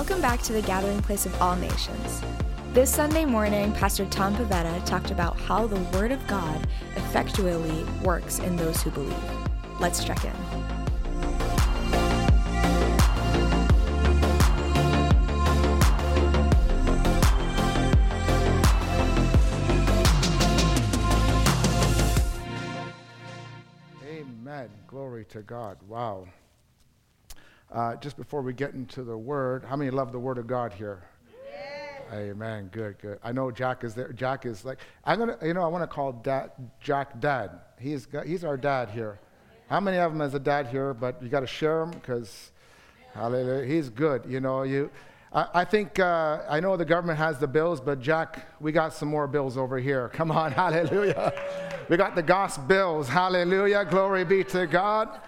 Welcome back to the gathering place of all nations. This Sunday morning, Pastor Tom Pivetta talked about how the Word of God effectually works in those who believe. Let's check in. Amen. Glory to God. Wow. Uh, just before we get into the Word, how many love the Word of God here? Amen. Good, good. I know Jack is there. Jack is like, I'm to, you know, I want to call dad, Jack dad. He's, got, he's our dad here. How many of them has a dad here? But you got to share him because, hallelujah, he's good. You know, you, I, I think, uh, I know the government has the bills, but Jack, we got some more bills over here. Come on, hallelujah. we got the gospel bills. Hallelujah. Glory be to God.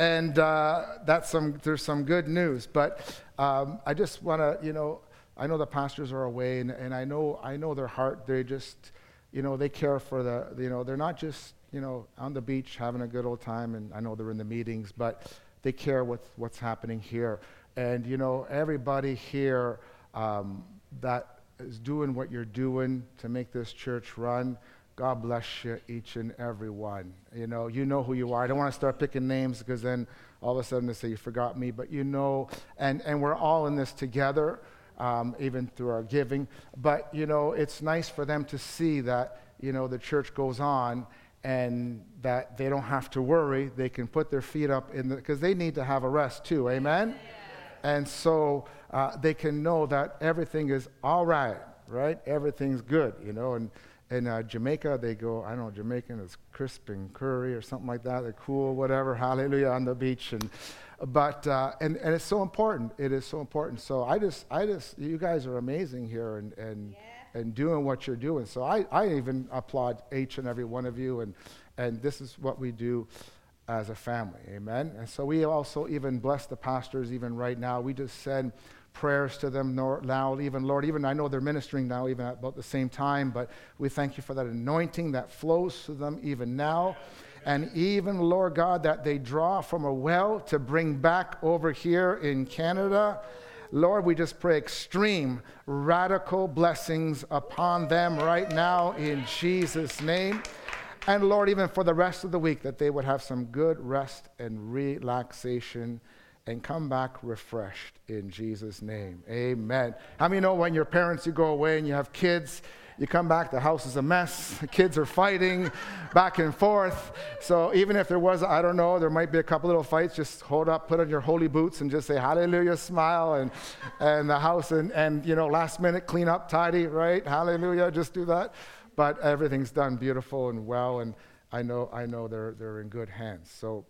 And uh, that's some, there's some good news. But um, I just want to, you know, I know the pastors are away, and, and I know I know their heart. They just, you know, they care for the, you know, they're not just, you know, on the beach having a good old time, and I know they're in the meetings, but they care with what's happening here. And you know, everybody here um, that is doing what you're doing to make this church run. God bless you, each and every one. You know, you know who you are. I don't want to start picking names because then all of a sudden they say you forgot me, but you know, and, and we're all in this together um, even through our giving. But, you know, it's nice for them to see that, you know, the church goes on and that they don't have to worry. They can put their feet up in the, because they need to have a rest too. Amen? And so uh, they can know that everything is all right, right? Everything's good, you know. And in uh, Jamaica, they go, I don't know, Jamaican is crisp and curry or something like that. They're cool, whatever, hallelujah, on the beach. And but uh, and, and it's so important it is so important so i just i just you guys are amazing here and and yeah. and doing what you're doing so i i even applaud each and every one of you and and this is what we do as a family amen and so we also even bless the pastors even right now we just send prayers to them now even lord even i know they're ministering now even at about the same time but we thank you for that anointing that flows to them even now and even, Lord God, that they draw from a well to bring back over here in Canada. Lord, we just pray extreme, radical blessings upon them right now in Jesus' name. And Lord, even for the rest of the week, that they would have some good rest and relaxation and come back refreshed in Jesus' name. Amen. How many know when your parents, you go away and you have kids, you come back, the house is a mess. The kids are fighting back and forth. So even if there was, I don't know, there might be a couple little fights, just hold up, put on your holy boots and just say hallelujah, smile, and, and the house, and, and, you know, last minute clean up, tidy, right? Hallelujah, just do that. But everything's done beautiful and well, and I know, I know they're, they're in good hands. So,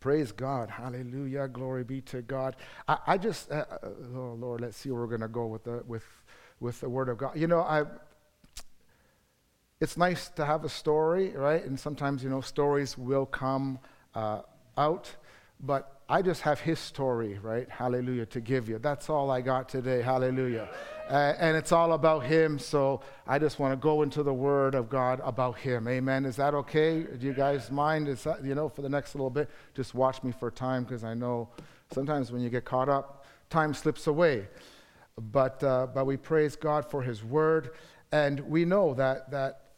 praise God. Hallelujah. Glory be to God. I, I just, uh, uh oh Lord, let's see where we're going to go with the, with with the Word of God. You know, I, it's nice to have a story, right? And sometimes, you know, stories will come uh, out, but I just have His story, right? Hallelujah, to give you. That's all I got today. Hallelujah. Uh, and it's all about Him, so I just want to go into the Word of God about Him. Amen. Is that okay? Do you guys mind? Is that, you know, for the next little bit, just watch me for time because I know sometimes when you get caught up, time slips away. But, uh, but we praise God for His Word, and we know that, that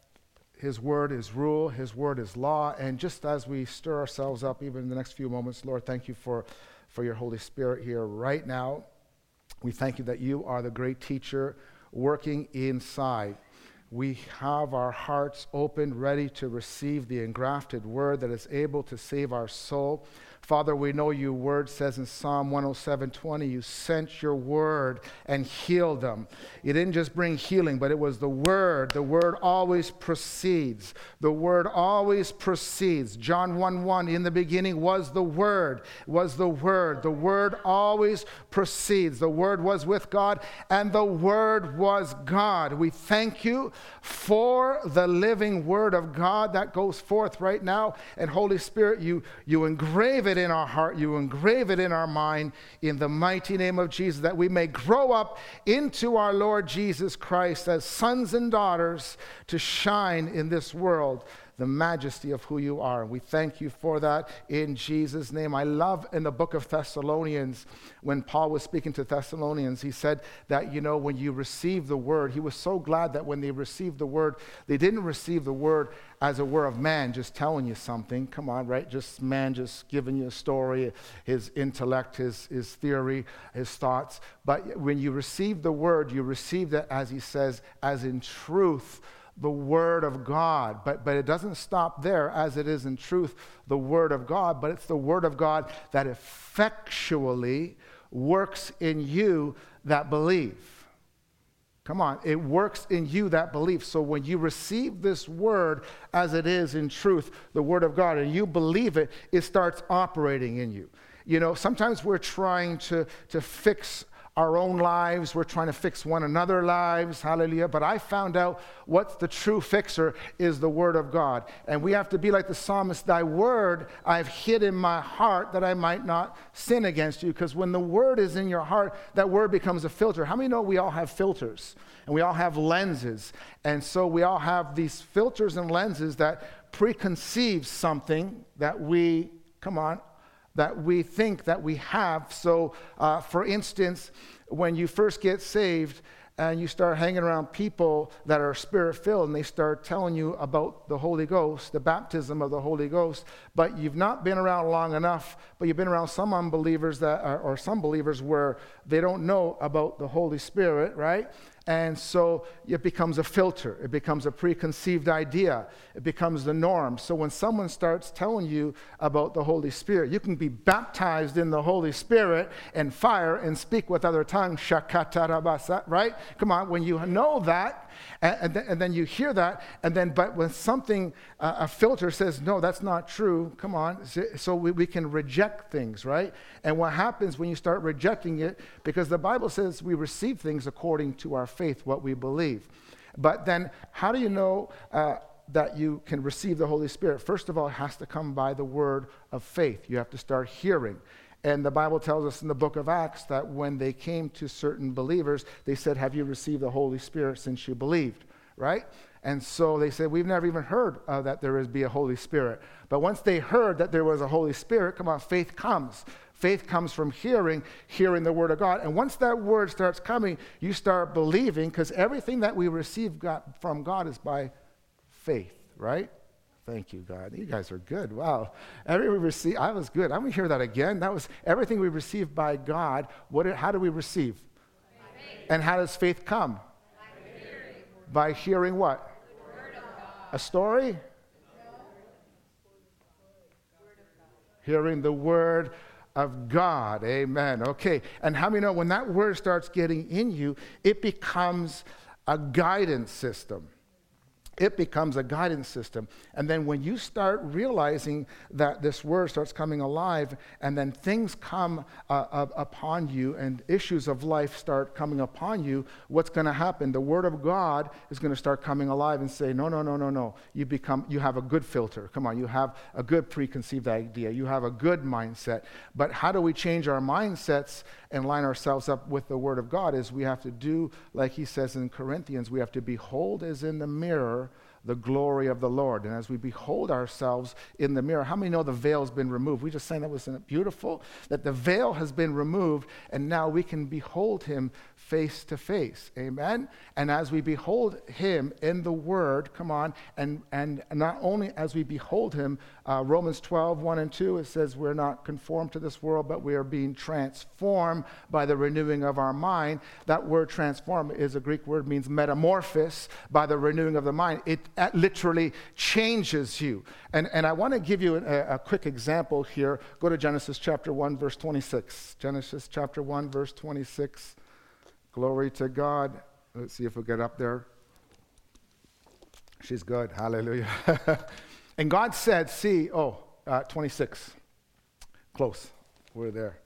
His Word is rule, His Word is law. And just as we stir ourselves up, even in the next few moments, Lord, thank you for, for your Holy Spirit here right now. We thank you that you are the great teacher working inside. We have our hearts open, ready to receive the engrafted word that is able to save our soul. Father, we know your word says in Psalm 107:20, you sent your word and healed them. You didn't just bring healing, but it was the word. The word always proceeds. The word always proceeds. John 1:1, in the beginning was the word, was the word. The word always proceeds. The word was with God, and the word was God. We thank you for the living word of God that goes forth right now. And Holy Spirit, you, you engrave it it in our heart, you engrave it in our mind in the mighty name of Jesus, that we may grow up into our Lord Jesus Christ as sons and daughters to shine in this world the majesty of who you are. We thank you for that in Jesus' name. I love in the book of Thessalonians, when Paul was speaking to Thessalonians, he said that, you know, when you receive the word, he was so glad that when they received the word, they didn't receive the word as a word of man just telling you something. Come on, right? Just man just giving you a story, his intellect, his, his theory, his thoughts. But when you receive the word, you receive it, as he says, as in truth the Word of God. But, but it doesn't stop there, as it is in truth the Word of God, but it's the Word of God that effectually works in you that believe. Come on, it works in you that belief. So when you receive this word as it is in truth, the word of God, and you believe it, it starts operating in you. You know, sometimes we're trying to, to fix our own lives. We're trying to fix one another lives. Hallelujah. But I found out what's the true fixer is the word of God. And we have to be like the psalmist, thy word I've hid in my heart that I might not sin against you. Because when the word is in your heart, that word becomes a filter. How many know we all have filters? And we all have lenses. And so we all have these filters and lenses that preconceive something that we, come on, that we think that we have. So, uh, for instance, when you first get saved and you start hanging around people that are spirit filled and they start telling you about the Holy Ghost, the baptism of the Holy Ghost, but you've not been around long enough, but you've been around some unbelievers that are, or some believers where they don't know about the Holy Spirit, right? And so it becomes a filter. It becomes a preconceived idea. It becomes the norm. So when someone starts telling you about the Holy Spirit, you can be baptized in the Holy Spirit and fire and speak with other tongues, right? Come on, when you know that, and, and, then, and then you hear that, and then, but when something, uh, a filter says, no, that's not true, come on, so we, we can reject things, right? And what happens when you start rejecting it, because the Bible says we receive things according to our faith, what we believe. But then, how do you know uh, that you can receive the Holy Spirit? First of all, it has to come by the word of faith. You have to start hearing. And the Bible tells us in the book of Acts that when they came to certain believers, they said, Have you received the Holy Spirit since you believed? Right? And so they said, We've never even heard uh, that there is be a Holy Spirit. But once they heard that there was a Holy Spirit, come on, faith comes. Faith comes from hearing, hearing the Word of God. And once that Word starts coming, you start believing because everything that we receive from God is by faith, right? Thank you, God. You guys are good. Wow. Everything we receive, I was good. I'm going to hear that again. That was everything we receive by God. What, how do we receive? And how does faith come? By hearing, by hearing what? A story? Hearing the word of God. Amen. Okay. And how many know when that word starts getting in you, it becomes a guidance system it becomes a guidance system. And then when you start realizing that this word starts coming alive, and then things come uh, uh, upon you, and issues of life start coming upon you, what's going to happen? The word of God is going to start coming alive and say, No, no, no, no, no. You become, you have a good filter. Come on, you have a good preconceived idea. You have a good mindset. But how do we change our mindsets and line ourselves up with the word of God? Is we have to do, like he says in Corinthians, we have to behold as in the mirror the glory of the Lord. And as we behold ourselves in the mirror, how many know the veil has been removed? We just sang that wasn't beautiful, that the veil has been removed, and now we can behold him face to face. Amen? And as we behold him in the word, come on, and, and not only as we behold him, uh, Romans 12, 1 and 2, it says, We're not conformed to this world, but we are being transformed by the renewing of our mind. That word transform is a Greek word, means metamorphosis by the renewing of the mind. It literally changes you. And, and I want to give you a, a quick example here. Go to Genesis chapter 1, verse 26. Genesis chapter 1, verse 26. Glory to God. Let's see if we get up there. She's good. Hallelujah. And God said, See, oh, uh, 26. Close. We're there.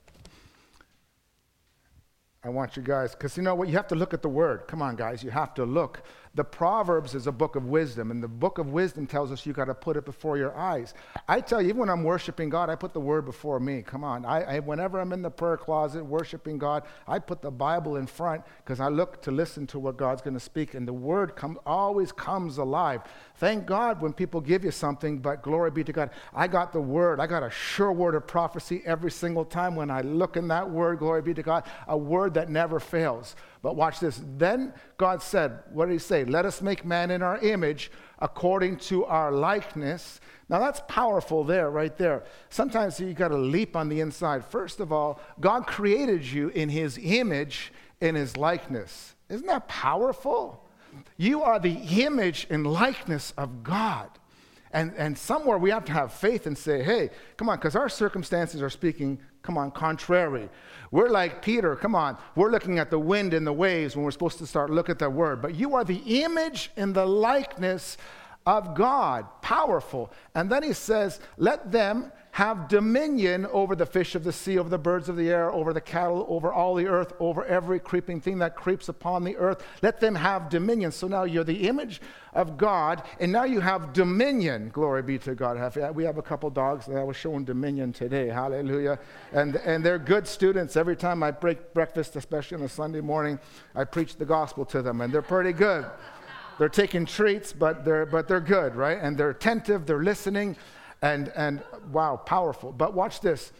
I want you guys, because you know what? You have to look at the word. Come on, guys. You have to look The Proverbs is a book of wisdom, and the book of wisdom tells us you got to put it before your eyes. I tell you, even when I'm worshiping God, I put the word before me. Come on. I, I whenever I'm in the prayer closet worshiping God, I put the Bible in front because I look to listen to what God's going to speak, and the word come, always comes alive. Thank God when people give you something, but glory be to God. I got the word. I got a sure word of prophecy every single time when I look in that word, glory be to God, a word that never fails. But watch this. Then God said, What did he say? Let us make man in our image according to our likeness. Now that's powerful there, right there. Sometimes you got to leap on the inside. First of all, God created you in his image, in his likeness. Isn't that powerful? You are the image and likeness of God. And, and somewhere we have to have faith and say, hey, come on, because our circumstances are speaking, come on, contrary. We're like Peter, come on. We're looking at the wind and the waves when we're supposed to start look at the word. But you are the image and the likeness of God, powerful. And then he says, let them have dominion over the fish of the sea, over the birds of the air, over the cattle, over all the earth, over every creeping thing that creeps upon the earth. Let them have dominion. So now you're the image of God, and now you have dominion. Glory be to God. We have a couple dogs that was showing dominion today. Hallelujah. And, and they're good students. Every time I break breakfast, especially on a Sunday morning, I preach the gospel to them, and they're pretty good. They're taking treats, but they're, but they're good, right? And they're attentive, they're listening and, and wow, powerful. But watch this.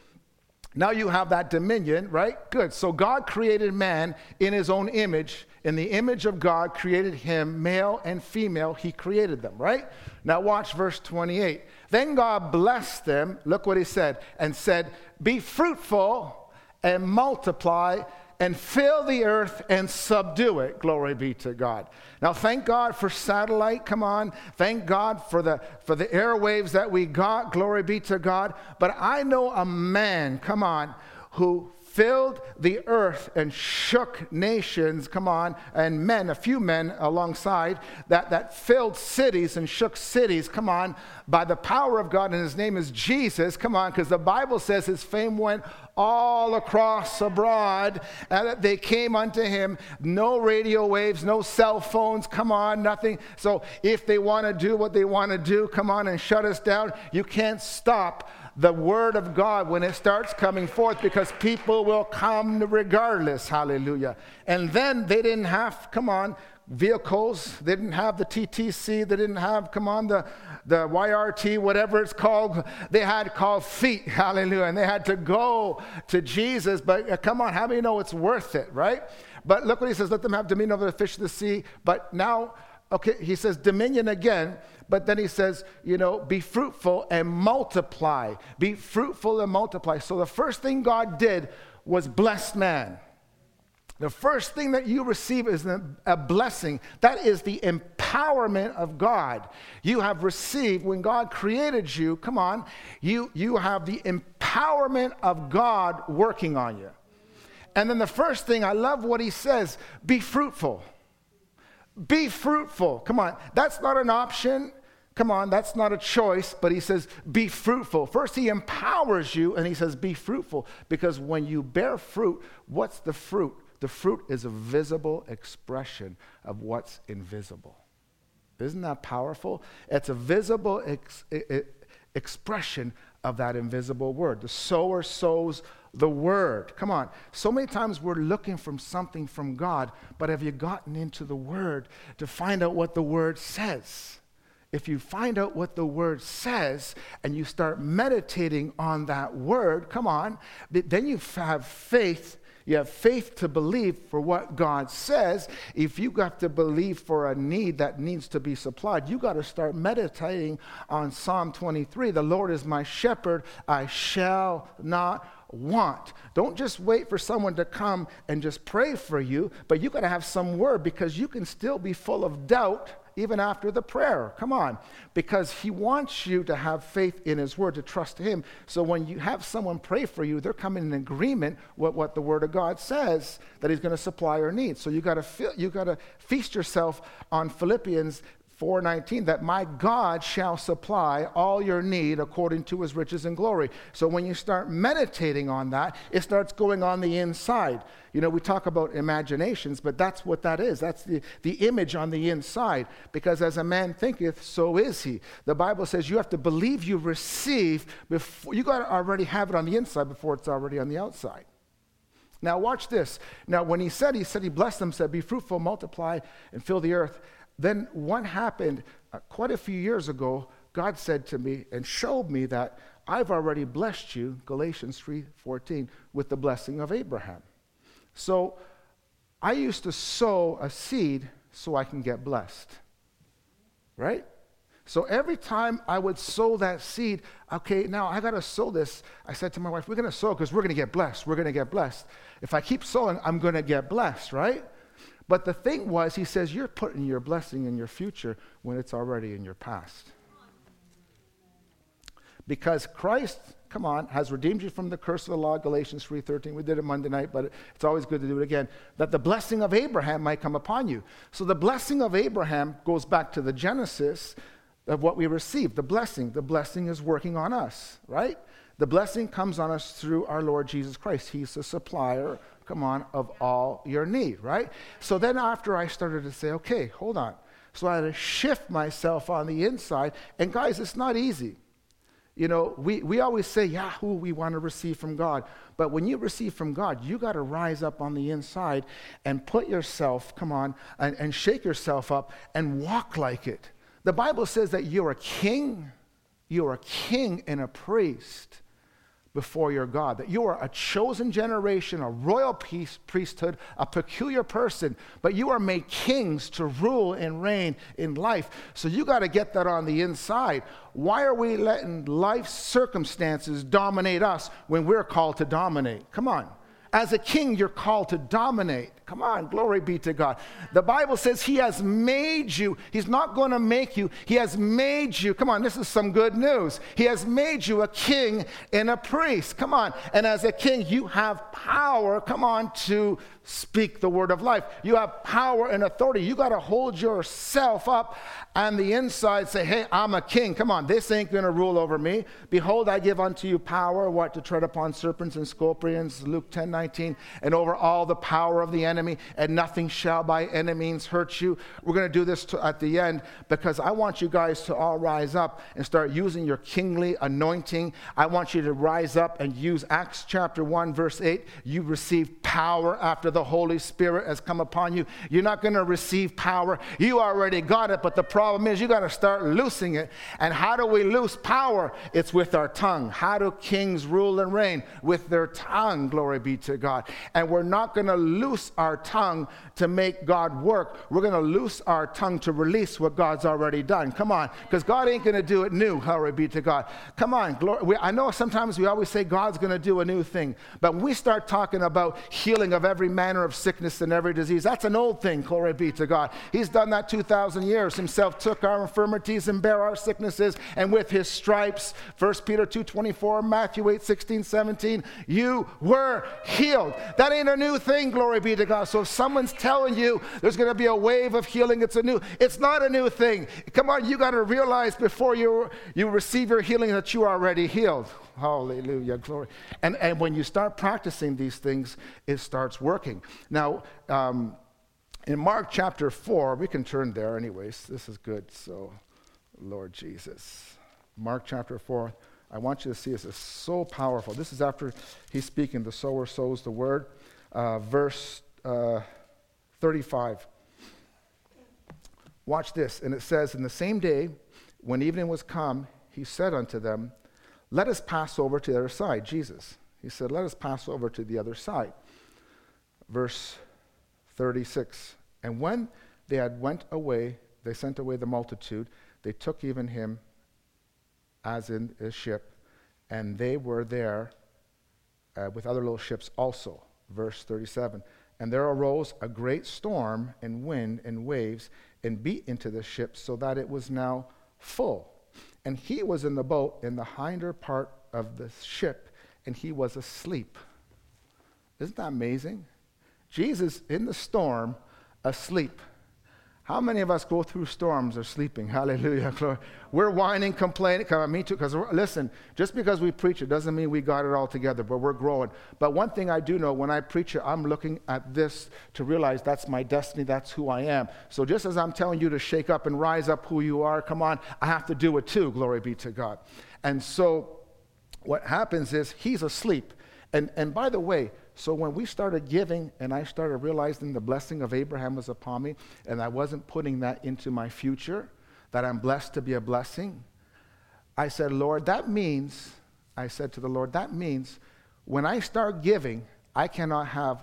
Now you have that dominion, right? Good. So God created man in his own image. In the image of God, created him, male and female, he created them, right? Now watch verse 28. Then God blessed them, look what he said, and said, Be fruitful and multiply and fill the earth and subdue it. Glory be to God. Now, thank God for satellite. Come on. Thank God for the, for the airwaves that we got. Glory be to God. But I know a man, come on, who filled the earth and shook nations, come on, and men, a few men alongside, that, that filled cities and shook cities, come on, by the power of God, and his name is Jesus, come on, because the Bible says his fame went all across abroad, and that they came unto him. No radio waves, no cell phones, come on, nothing. So if they want to do what they want to do, come on and shut us down, you can't stop the word of God when it starts coming forth because people will come regardless. Hallelujah. And then they didn't have, come on, vehicles. They didn't have the TTC. They didn't have, come on, the, the YRT, whatever it's called. They had called feet. Hallelujah. And they had to go to Jesus. But uh, come on, how many know it's worth it, right? But look what he says let them have dominion over the fish of the sea. But now, okay, he says dominion again. But then he says, you know, be fruitful and multiply. Be fruitful and multiply. So the first thing God did was bless man. The first thing that you receive is a blessing. That is the empowerment of God. You have received, when God created you, come on, you, you have the empowerment of God working on you. And then the first thing, I love what he says be fruitful. Be fruitful. Come on. That's not an option. Come on, that's not a choice, but he says, be fruitful. First, he empowers you and he says, be fruitful. Because when you bear fruit, what's the fruit? The fruit is a visible expression of what's invisible. Isn't that powerful? It's a visible ex- expression of that invisible word. The sower sows the word. Come on. So many times we're looking for something from God, but have you gotten into the word to find out what the word says? if you find out what the word says and you start meditating on that word, come on, then you have faith. You have faith to believe for what God says. If you got to believe for a need that needs to be supplied, you got to start meditating on Psalm 23. The Lord is my shepherd, I shall not want. Don't just wait for someone to come and just pray for you, but you got to have some word because you can still be full of doubt even after the prayer. Come on. Because he wants you to have faith in his word, to trust him. So when you have someone pray for you, they're coming in agreement with what the word of God says that he's going to supply your needs. So you got to you got to feast yourself on Philippians 4:19 that my God shall supply all your need according to his riches and glory. So when you start meditating on that, it starts going on the inside. You know, we talk about imaginations, but that's what that is. That's the, the image on the inside. Because as a man thinketh, so is he. The Bible says you have to believe you receive before you got to already have it on the inside before it's already on the outside. Now watch this. Now when he said, he said he blessed them, said, Be fruitful, multiply, and fill the earth. Then what happened uh, quite a few years ago, God said to me and showed me that I've already blessed you, Galatians 3:14, with the blessing of Abraham. So I used to sow a seed so I can get blessed. Right? So every time I would sow that seed, okay, now I got to sow this. I said to my wife, we're going to sow because we're going to get blessed. We're going to get blessed. If I keep sowing, I'm going to get blessed, right? But the thing was, he says, you're putting your blessing in your future when it's already in your past. Because Christ, come on, has redeemed you from the curse of the law, Galatians 3.13. We did it Monday night, but it's always good to do it again. That the blessing of Abraham might come upon you. So the blessing of Abraham goes back to the Genesis of what we received. The blessing. The blessing is working on us, right? The blessing comes on us through our Lord Jesus Christ. He's the supplier come on, of all your need, right? So then after I started to say, okay, hold on. So I had to shift myself on the inside. And guys, it's not easy. You know, we, we always say, yeah, who we want to receive from God. But when you receive from God, you got to rise up on the inside and put yourself, come on, and, and shake yourself up and walk like it. The Bible says that you're a king, you're a king and a priest before your God, that you are a chosen generation, a royal priesthood, a peculiar person, but you are made kings to rule and reign in life. So you got to get that on the inside. Why are we letting life circumstances dominate us when we're called to dominate? Come on. As a king, you're called to dominate. Come on, glory be to God. The Bible says He has made you. He's not going to make you, He has made you. Come on, this is some good news. He has made you a king and a priest. Come on. And as a king, you have power, come on, to speak the word of life. You have power and authority. You got to hold yourself up on the inside, say, Hey, I'm a king. Come on, this ain't going to rule over me. Behold, I give unto you power, what? To tread upon serpents and scorpions, Luke 10 19, and over all the power of the enemy, and nothing shall by any means hurt you. We're going to do this to, at the end because I want you guys to all rise up and start using your kingly anointing. I want you to rise up and use Acts chapter 1, verse 8. You receive power after the Holy Spirit has come upon you. You're not going to receive power. You already got it, but the problem is you got to start loosing it. And how do we loose power? It's with our tongue. How do kings rule and reign? With their tongue, glory be to God. And we're not going to loose our tongue to make God work. We're going to loose our tongue to release what God's already done. Come on, because God ain't going to do it new. Glory be to God. Come on, glory. We, I know sometimes we always say God's going to do a new thing, but when we start talking about healing of every manner of sickness and every disease. That's an old thing, glory be to God. He's done that 2,000 years. Himself took our infirmities and bare our sicknesses, and with his stripes, 1 Peter 2.24, Matthew 8, 16, 17, you were healed. That ain't a new thing, glory be to God. So if someone's telling you there's going to be a wave of healing, it's a new, it's not a new thing. Come on, you got to realize before you, you receive your healing that you are already healed. Hallelujah, glory. And, and when you start practicing these things, it starts working. Now, um, in Mark chapter 4, we can turn there anyways. This is good. So, Lord Jesus. Mark chapter 4. I want you to see this is so powerful. This is after he's speaking, the sower sows the word. Uh, verse uh, 35. Watch this. And it says, In the same day, when evening was come, he said unto them, let us pass over to the other side. Jesus. He said, Let us pass over to the other side. Verse 36. And when they had went away, they sent away the multitude. They took even him as in a ship, and they were there uh, with other little ships also. Verse 37. And there arose a great storm and wind and waves and beat into the ship so that it was now full and he was in the boat in the hinder part of the ship, and he was asleep. Isn't that amazing? Jesus in the storm, asleep. How many of us go through storms or sleeping? Hallelujah. Glory. We're whining, complaining. Come on, me too. Because listen, just because we preach it doesn't mean we got it all together, but we're growing. But one thing I do know when I preach it, I'm looking at this to realize that's my destiny, that's who I am. So just as I'm telling you to shake up and rise up who you are, come on, I have to do it too. Glory be to God. And so what happens is he's asleep. And, and by the way, so when we started giving and I started realizing the blessing of Abraham was upon me and I wasn't putting that into my future, that I'm blessed to be a blessing, I said, Lord, that means, I said to the Lord, that means when I start giving, I cannot have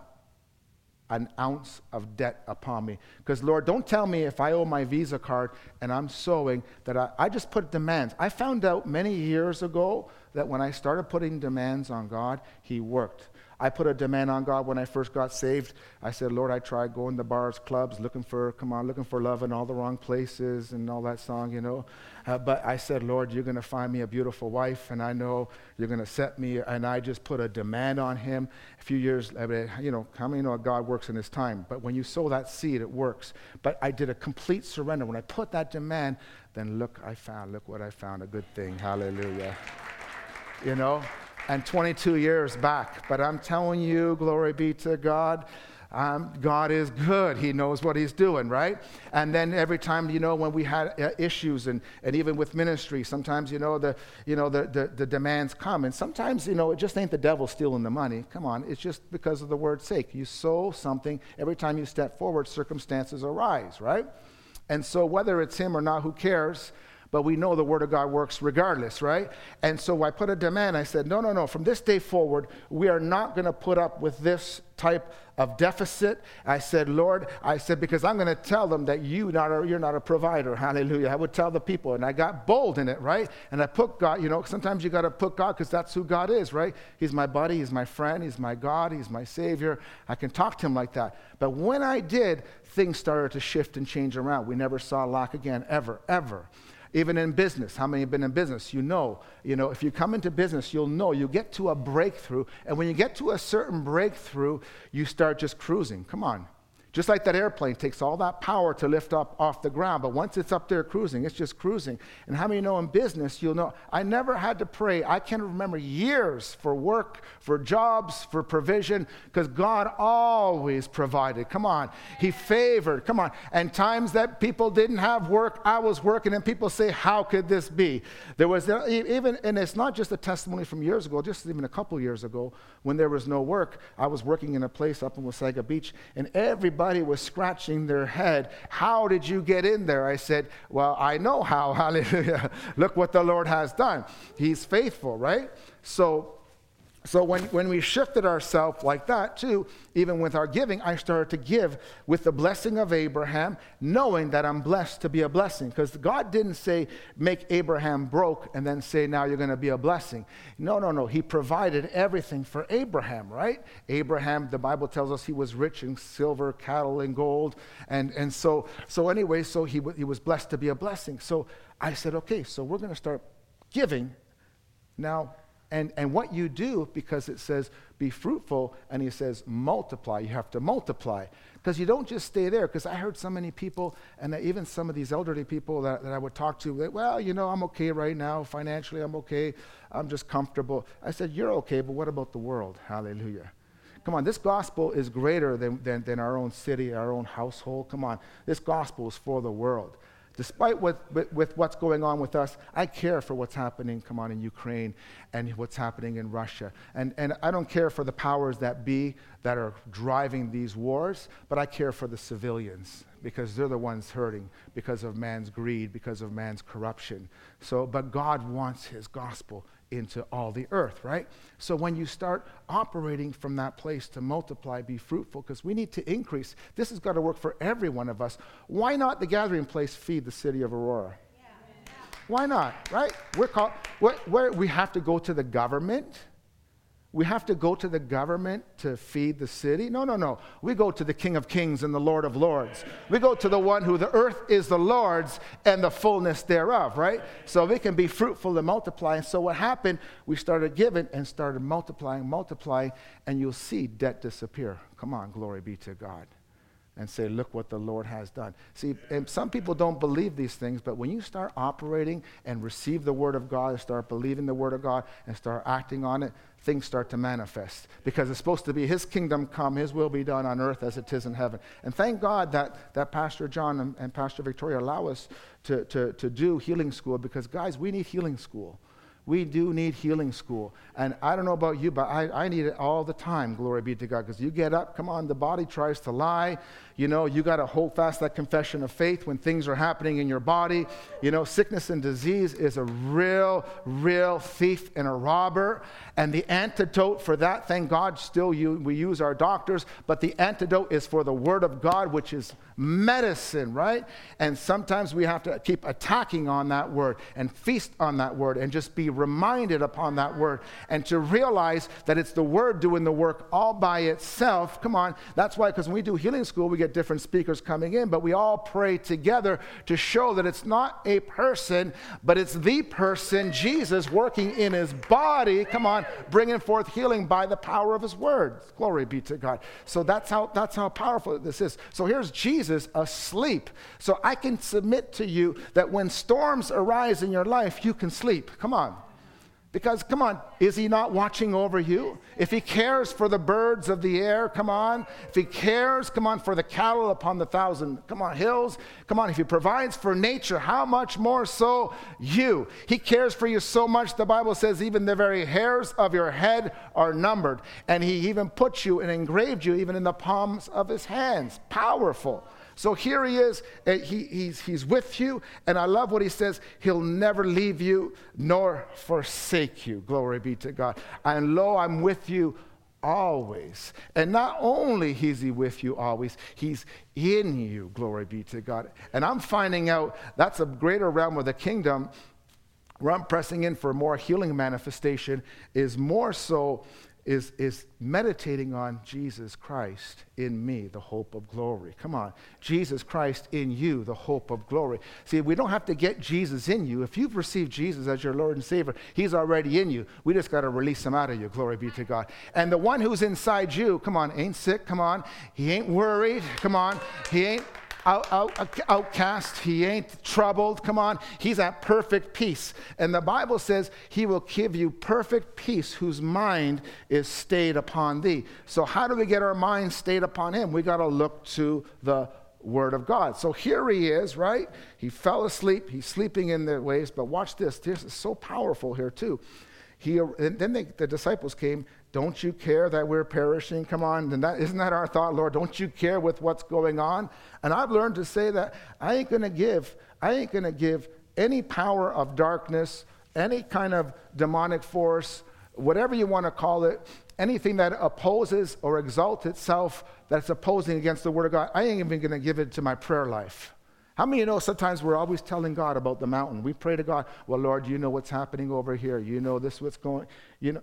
an ounce of debt upon me. Because, Lord, don't tell me if I owe my Visa card and I'm sowing that I, I just put demands. I found out many years ago that when I started putting demands on God, He worked. I put a demand on God when I first got saved. I said, Lord, I tried going to bars, clubs, looking for, come on, looking for love in all the wrong places and all that song, you know. Uh, but I said, Lord, you're going to find me a beautiful wife, and I know you're going to set me. And I just put a demand on him. A few years, you know, how many know God works in his time? But when you sow that seed, it works. But I did a complete surrender. When I put that demand, then look, I found, look what I found, a good thing. Hallelujah. You know? And 22 years back. But I'm telling you, glory be to God. Um, God is good. He knows what He's doing, right? And then every time, you know, when we had uh, issues and, and even with ministry, sometimes, you know, the, you know the, the, the, demands come. And sometimes, you know, it just ain't the devil stealing the money. Come on, it's just because of the word's sake. You sow something, every time you step forward, circumstances arise, right? And so whether it's him or not, who cares? But we know the Word of God works regardless, right? And so I put a demand. I said, no, no, no. From this day forward, we are not going to put up with this type of deficit. I said, Lord, I said, because I'm going to tell them that you not a, you're not a provider. Hallelujah. I would tell the people. And I got bold in it, right? And I put God, you know, sometimes you got to put God because that's who God is, right? He's my buddy, He's my friend, He's my God, He's my Savior. I can talk to Him like that. But when I did, things started to shift and change around. We never saw lack again, ever, ever. Even in business, how many have been in business? You know, you know, if you come into business, you'll know you get to a breakthrough. And when you get to a certain breakthrough, you start just cruising. Come on. Just like that airplane takes all that power to lift up off the ground, but once it's up there cruising, it's just cruising. And how many know in business, you'll know, I never had to pray. I can remember years for work, for jobs, for provision, because God always provided. Come on. He favored. Come on. And times that people didn't have work, I was working, and people say, How could this be? There was uh, even, and it's not just a testimony from years ago, just even a couple years ago, when there was no work. I was working in a place up in Wasaga Beach, and everybody everybody was scratching their head. How did you get in there? I said, Well, I know how. Hallelujah. Look what the Lord has done. He's faithful, right? So so when, when we shifted ourselves like that too, even with our giving, I started to give with the blessing of Abraham, knowing that I'm blessed to be a blessing. Because God didn't say, make Abraham broke and then say, now you're going to be a blessing. No, no, no. He provided everything for Abraham, right? Abraham, the Bible tells us he was rich in silver, cattle, and gold. And, and so, so anyway, so he, w- he was blessed to be a blessing. So I said, okay, so we're going to start giving. Now, and, and what you do, because it says be fruitful, and he says multiply, you have to multiply. Because you don't just stay there. Because I heard so many people, and even some of these elderly people that, that I would talk to, well, you know, I'm okay right now. Financially, I'm okay. I'm just comfortable. I said, You're okay, but what about the world? Hallelujah. Come on, this gospel is greater than, than, than our own city, our own household. Come on, this gospel is for the world despite what, with, with, what's going on with us, I care for what's happening, come on, in Ukraine and what's happening in Russia. And, and I don't care for the powers that be that are driving these wars, but I care for the civilians because they're the ones hurting because of man's greed, because of man's corruption. So, but God wants his gospel into all the earth, right? So when you start operating from that place to multiply, be fruitful, because we need to increase, this has got to work for every one of us. Why not the gathering place feed the city of Aurora? Why not, right? We're called, where, where we have to go to the government we have to go to the government to feed the city. No, no, no. We go to the King of Kings and the Lord of Lords. We go to the one who the earth is the Lord's and the fullness thereof, right? So we can be fruitful and multiply. And so what happened, we started giving and started multiplying, multiplying, and you'll see debt disappear. Come on, glory be to God. And say, Look what the Lord has done. See, some people don't believe these things, but when you start operating and receive the Word of God, and start believing the Word of God, and start acting on it, things start to manifest. Because it's supposed to be His kingdom come, His will be done on earth as it is in heaven. And thank God that, that Pastor John and, and Pastor Victoria allow us to, to, to do healing school, because, guys, we need healing school. We do need healing school. And I don't know about you, but I, I need it all the time, glory be to God. Because you get up, come on, the body tries to lie. You know, you got to hold fast that confession of faith when things are happening in your body. You know, sickness and disease is a real, real thief and a robber. And the antidote for that, thank God, still you, we use our doctors, but the antidote is for the Word of God, which is medicine, right? And sometimes we have to keep attacking on that Word and feast on that Word and just be reminded upon that Word and to realize that it's the Word doing the work all by itself. Come on, that's why, because when we do healing school, we get different speakers coming in, but we all pray together to show that it's not a person, but it's the person, Jesus, working in his body, come on, bringing forth healing by the power of his word. Glory be to God. So that's how, that's how powerful this is. So here's Jesus asleep. So I can submit to you that when storms arise in your life, you can sleep. Come on. Because, come on, is he not watching over you? If he cares for the birds of the air, come on. If he cares, come on, for the cattle upon the thousand, come on, hills, come on. If he provides for nature, how much more so you? He cares for you so much, the Bible says, even the very hairs of your head are numbered. And he even put you and engraved you even in the palms of his hands. Powerful. So here he is, he, he's, he's with you, and I love what he says He'll never leave you nor forsake you. Glory be to God. And lo, I'm with you always. And not only is he with you always, he's in you. Glory be to God. And I'm finding out that's a greater realm of the kingdom where I'm pressing in for more healing manifestation is more so is, is meditating on Jesus Christ in me, the hope of glory. Come on. Jesus Christ in you, the hope of glory. See, we don't have to get Jesus in you. If you've received Jesus as your Lord and Savior, He's already in you. We just got to release Him out of you. Glory be to God. And the one who's inside you, come on, ain't sick. Come on. He ain't worried. Come on. He ain't out, out, outcast. He ain't troubled. Come on. He's at perfect peace. And the Bible says he will give you perfect peace whose mind is stayed upon thee. So, how do we get our mind stayed upon him? We got to look to the Word of God. So here he is, right? He fell asleep. He's sleeping in the waves. But watch this. This is so powerful here, too. He, then they, the disciples came don't you care that we're perishing? Come on. And that, isn't that our thought, Lord? Don't you care with what's going on? And I've learned to say that I ain't to give, I ain't to give any power of darkness, any kind of demonic force, whatever you want to call it, anything that opposes or exalts itself that's opposing against the Word of God, I ain't even going to give it to my prayer life. How many of you know sometimes we're always telling God about the mountain? We pray to God, well, Lord, you know what's happening over here. You know this, what's going, you know.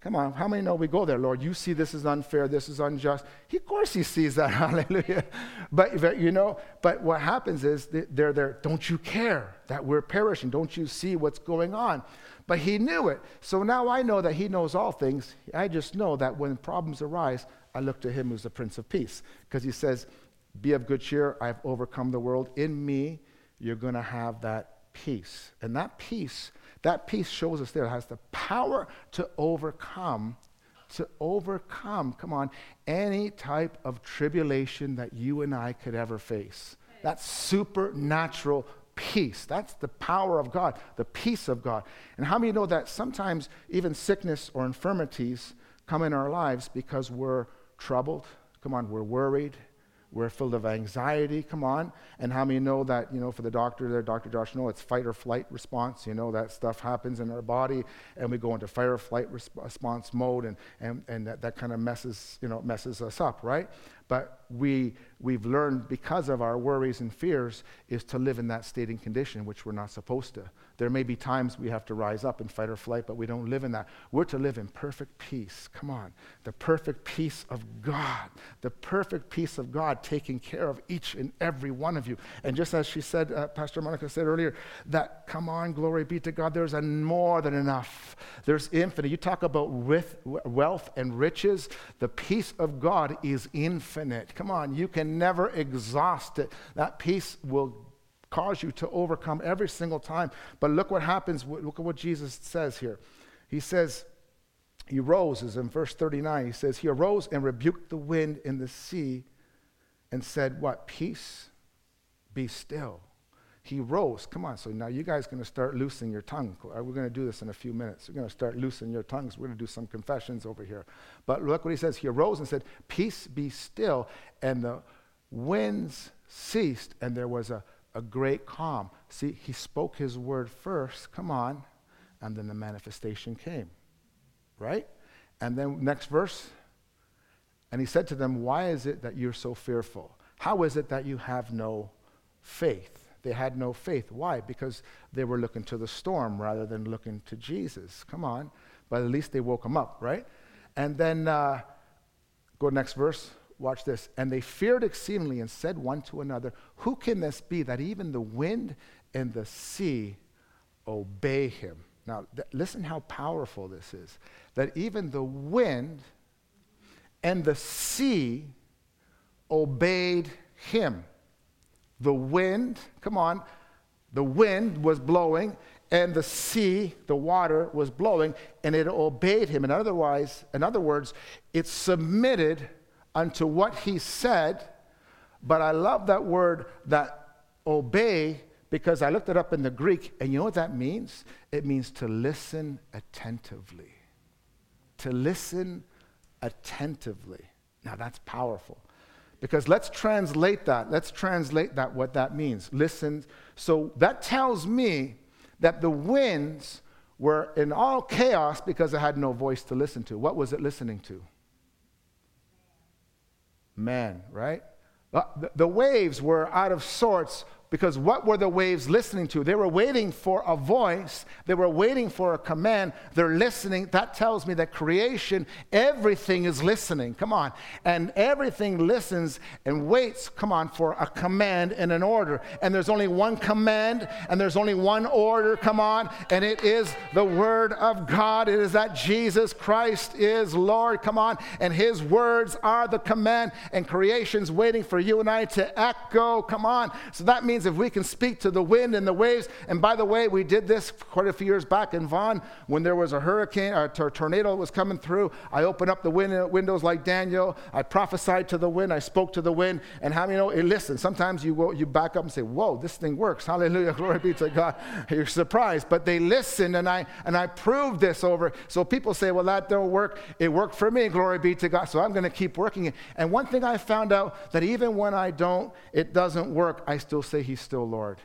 Come on, how many know we go there, Lord? You see this is unfair, this is unjust. He, of course, he sees that, hallelujah. But, you know, but what happens is they're there, don't you care that we're perishing? Don't you see what's going on? But he knew it. So now I know that he knows all things. I just know that when problems arise, I look to him who's the Prince of Peace. Because he says, Be of good cheer, I've overcome the world. In me, you're going to have that peace. And that peace that peace shows us there has the power to overcome, to overcome, come on, any type of tribulation that you and I could ever face. That's supernatural peace. That's the power of God, the peace of God. And how many know that sometimes even sickness or infirmities come in our lives because we're troubled? Come on, we're worried, we're filled of anxiety. Come on. And how many know that, you know, for the doctor there, Dr. Josh, no, it's fight or flight response. You know, that stuff happens in our body and we go into fight or flight response mode and, and, and that, that kind of messes, you know, messes us up, right? But we, we've learned because of our worries and fears is to live in that state and condition, which we're not supposed to. There may be times we have to rise up in fight or flight, but we don't live in that. We're to live in perfect peace. Come on. The perfect peace of God. The perfect peace of God taking care of each and every one of you. And just as she said, uh, Pastor Monica said earlier, that come on, glory be to God, there's a more than enough. There's infinite. You talk about with wealth and riches, the peace of God is infinite Come on, you can never exhaust it. That peace will cause you to overcome every single time. But look what happens. Look at what Jesus says here. He says, He rose, is in verse 39. He says, He arose and rebuked the wind in the sea and said, What? Peace, be still. He rose. Come on. So now you guys going to start loosening your tongue. We're going to do this in a few minutes. We're going to start loosening your tongues. We're going to do some confessions over here. But look what he says. He arose and said, Peace be still. And the winds ceased, and there was a, a great calm. See, he spoke his word first. Come on. And then the manifestation came. Right? And then next verse. And he said to them, Why is it that you're so fearful? How is it that you have no faith? They had no faith. Why? Because they were looking to the storm rather than looking to Jesus. Come on. But at least they woke him up, right? And then uh, go next verse. Watch this. And they feared exceedingly and said one to another, Who can this be that even the wind and the sea obey him? Now, th- listen how powerful this is. That even the wind and the sea obeyed him. The wind, come on, the wind was blowing, and the sea, the water, was blowing, and it obeyed him. And otherwise, in other words, it submitted unto what he said. But I love that word that obey because I looked it up in the Greek, and you know what that means? It means to listen attentively. To listen attentively. Now that's powerful. Because let's translate that. Let's translate that, what that means. Listen. So that tells me that the winds were in all chaos because it had no voice to listen to. What was it listening to? Man, right? Uh, the waves were out of sorts because what were the waves listening to? They were waiting for a voice, they were waiting for a command. They're listening. That tells me that creation, everything is listening. Come on. And everything listens and waits, come on, for a command and an order. And there's only one command and there's only one order, come on, and it is the Word of God. It is that Jesus Christ is Lord, come on, and His words are the command, and creation's waiting for you and I to echo, come on. So that means if we can speak to the wind and the waves, and by the way, we did this quite a few years back in Vaughan when there was a hurricane or a tornado was coming through. I opened up the wind, windows like Daniel. I prophesied to the wind. I spoke to the wind. And how many know? It listen. Sometimes you go, you back up and say, "Whoa, this thing works! Hallelujah, glory be to God." You're surprised, but they listened, and I and I proved this over. So people say, "Well, that don't work." It worked for me. Glory be to God. So I'm going to keep working it. And one thing I found out that even when I don't, it doesn't work. I still say He's still Lord.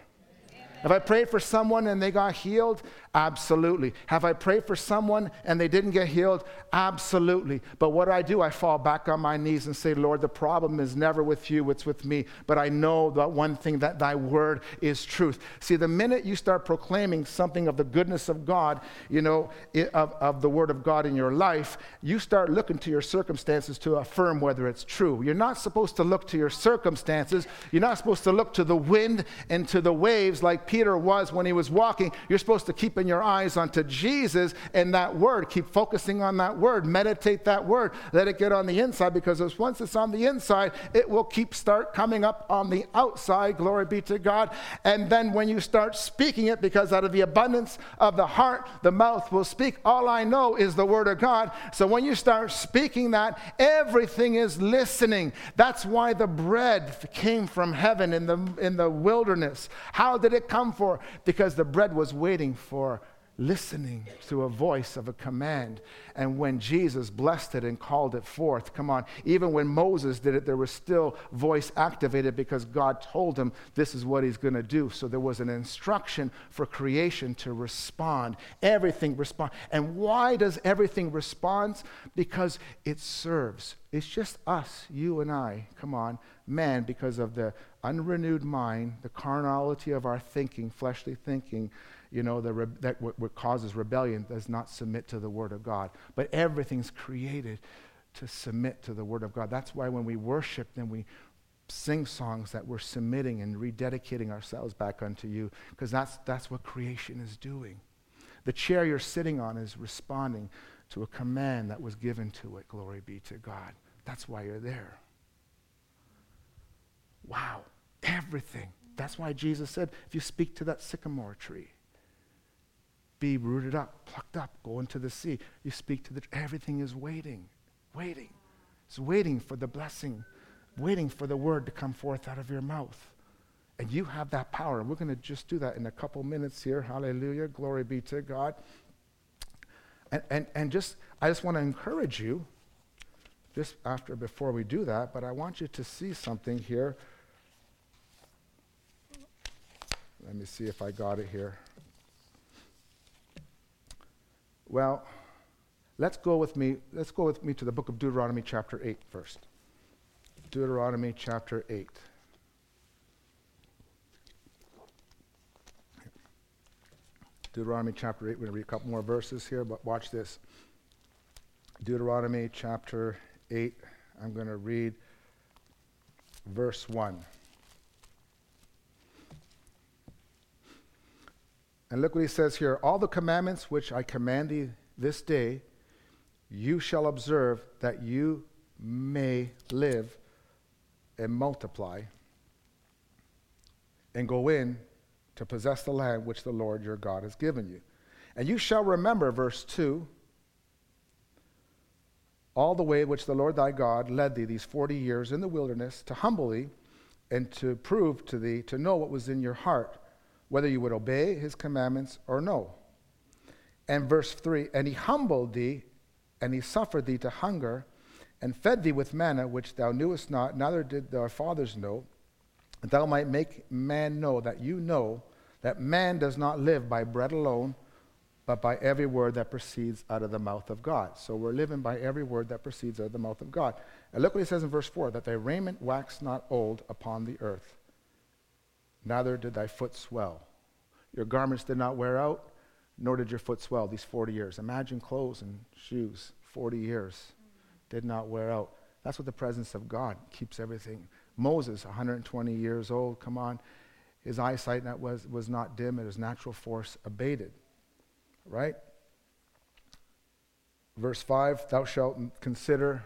If I prayed for someone and they got healed? Absolutely. Have I prayed for someone and they didn't get healed? Absolutely. But what do I do? I fall back on my knees and say, Lord, the problem is never with you, it's with me. But I know that one thing that thy word is truth. See, the minute you start proclaiming something of the goodness of God, you know, of, of the word of God in your life, you start looking to your circumstances to affirm whether it's true. You're not supposed to look to your circumstances. You're not supposed to look to the wind and to the waves like Peter was when he was walking. You're supposed to keep in your eyes onto Jesus and that word. Keep focusing on that word. Meditate that word. Let it get on the inside because once it's on the inside, it will keep start coming up on the outside. Glory be to God. And then when you start speaking it, because out of the abundance of the heart, the mouth will speak. All I know is the word of God. So when you start speaking that, everything is listening. That's why the bread came from heaven in the, in the wilderness. How did it come for? Because the bread was waiting for listening to a voice of a command. And when Jesus blessed it and called it forth, come on, even when Moses did it, there was still voice activated because God told him this is what he's going to do. So there was an instruction for creation to respond. Everything respond. And why does everything respond? Because it serves. It's just us, you and I, come on, man, because of the unrenewed mind, the carnality of our thinking, fleshly thinking you know, the re- that what, what causes rebellion does not submit to the Word of God. But everything's created to submit to the Word of God. That's why when we worship, then we sing songs that we're submitting and rededicating ourselves back unto you, because that's, that's what creation is doing. The chair you're sitting on is responding to a command that was given to it. Glory be to God. That's why you're there. Wow, everything. That's why Jesus said, if you speak to that sycamore tree, be rooted up, plucked up, go into the sea. You speak to the, everything is waiting, waiting. It's waiting for the blessing, waiting for the word to come forth out of your mouth. And you have that power. We're going to just do that in a couple minutes here. Hallelujah. Glory be to God. And, and, and just, I just want to encourage you, just after, before we do that, but I want you to see something here. Let me see if I got it here. Well, let's go with me. Let's go with me to the book of Deuteronomy chapter 8 first. Deuteronomy chapter 8. Deuteronomy chapter 8. We're going to read a couple more verses here, but watch this. Deuteronomy chapter 8. I'm going to read verse 1. And look what he says here All the commandments which I command thee this day, you shall observe that you may live and multiply and go in to possess the land which the Lord your God has given you. And you shall remember, verse 2, all the way which the Lord thy God led thee these 40 years in the wilderness to humble thee and to prove to thee to know what was in your heart, whether you would obey his commandments or no. And verse 3 And he humbled thee, and he suffered thee to hunger, and fed thee with manna which thou knewest not, neither did thy fathers know that thou might make man know that you know that man does not live by bread alone, but by every word that proceeds out of the mouth of God. So we're living by every word that proceeds out of the mouth of God. And look what he says in verse 4 that thy raiment waxed not old upon the earth, neither did thy foot swell. Your garments did not wear out, nor did your foot swell these 40 years. Imagine clothes and shoes, 40 years, did not wear out. That's what the presence of God keeps everything Moses, 120 years old, come on. His eyesight was, was not dim, and his natural force abated. Right? Verse 5, thou shalt consider,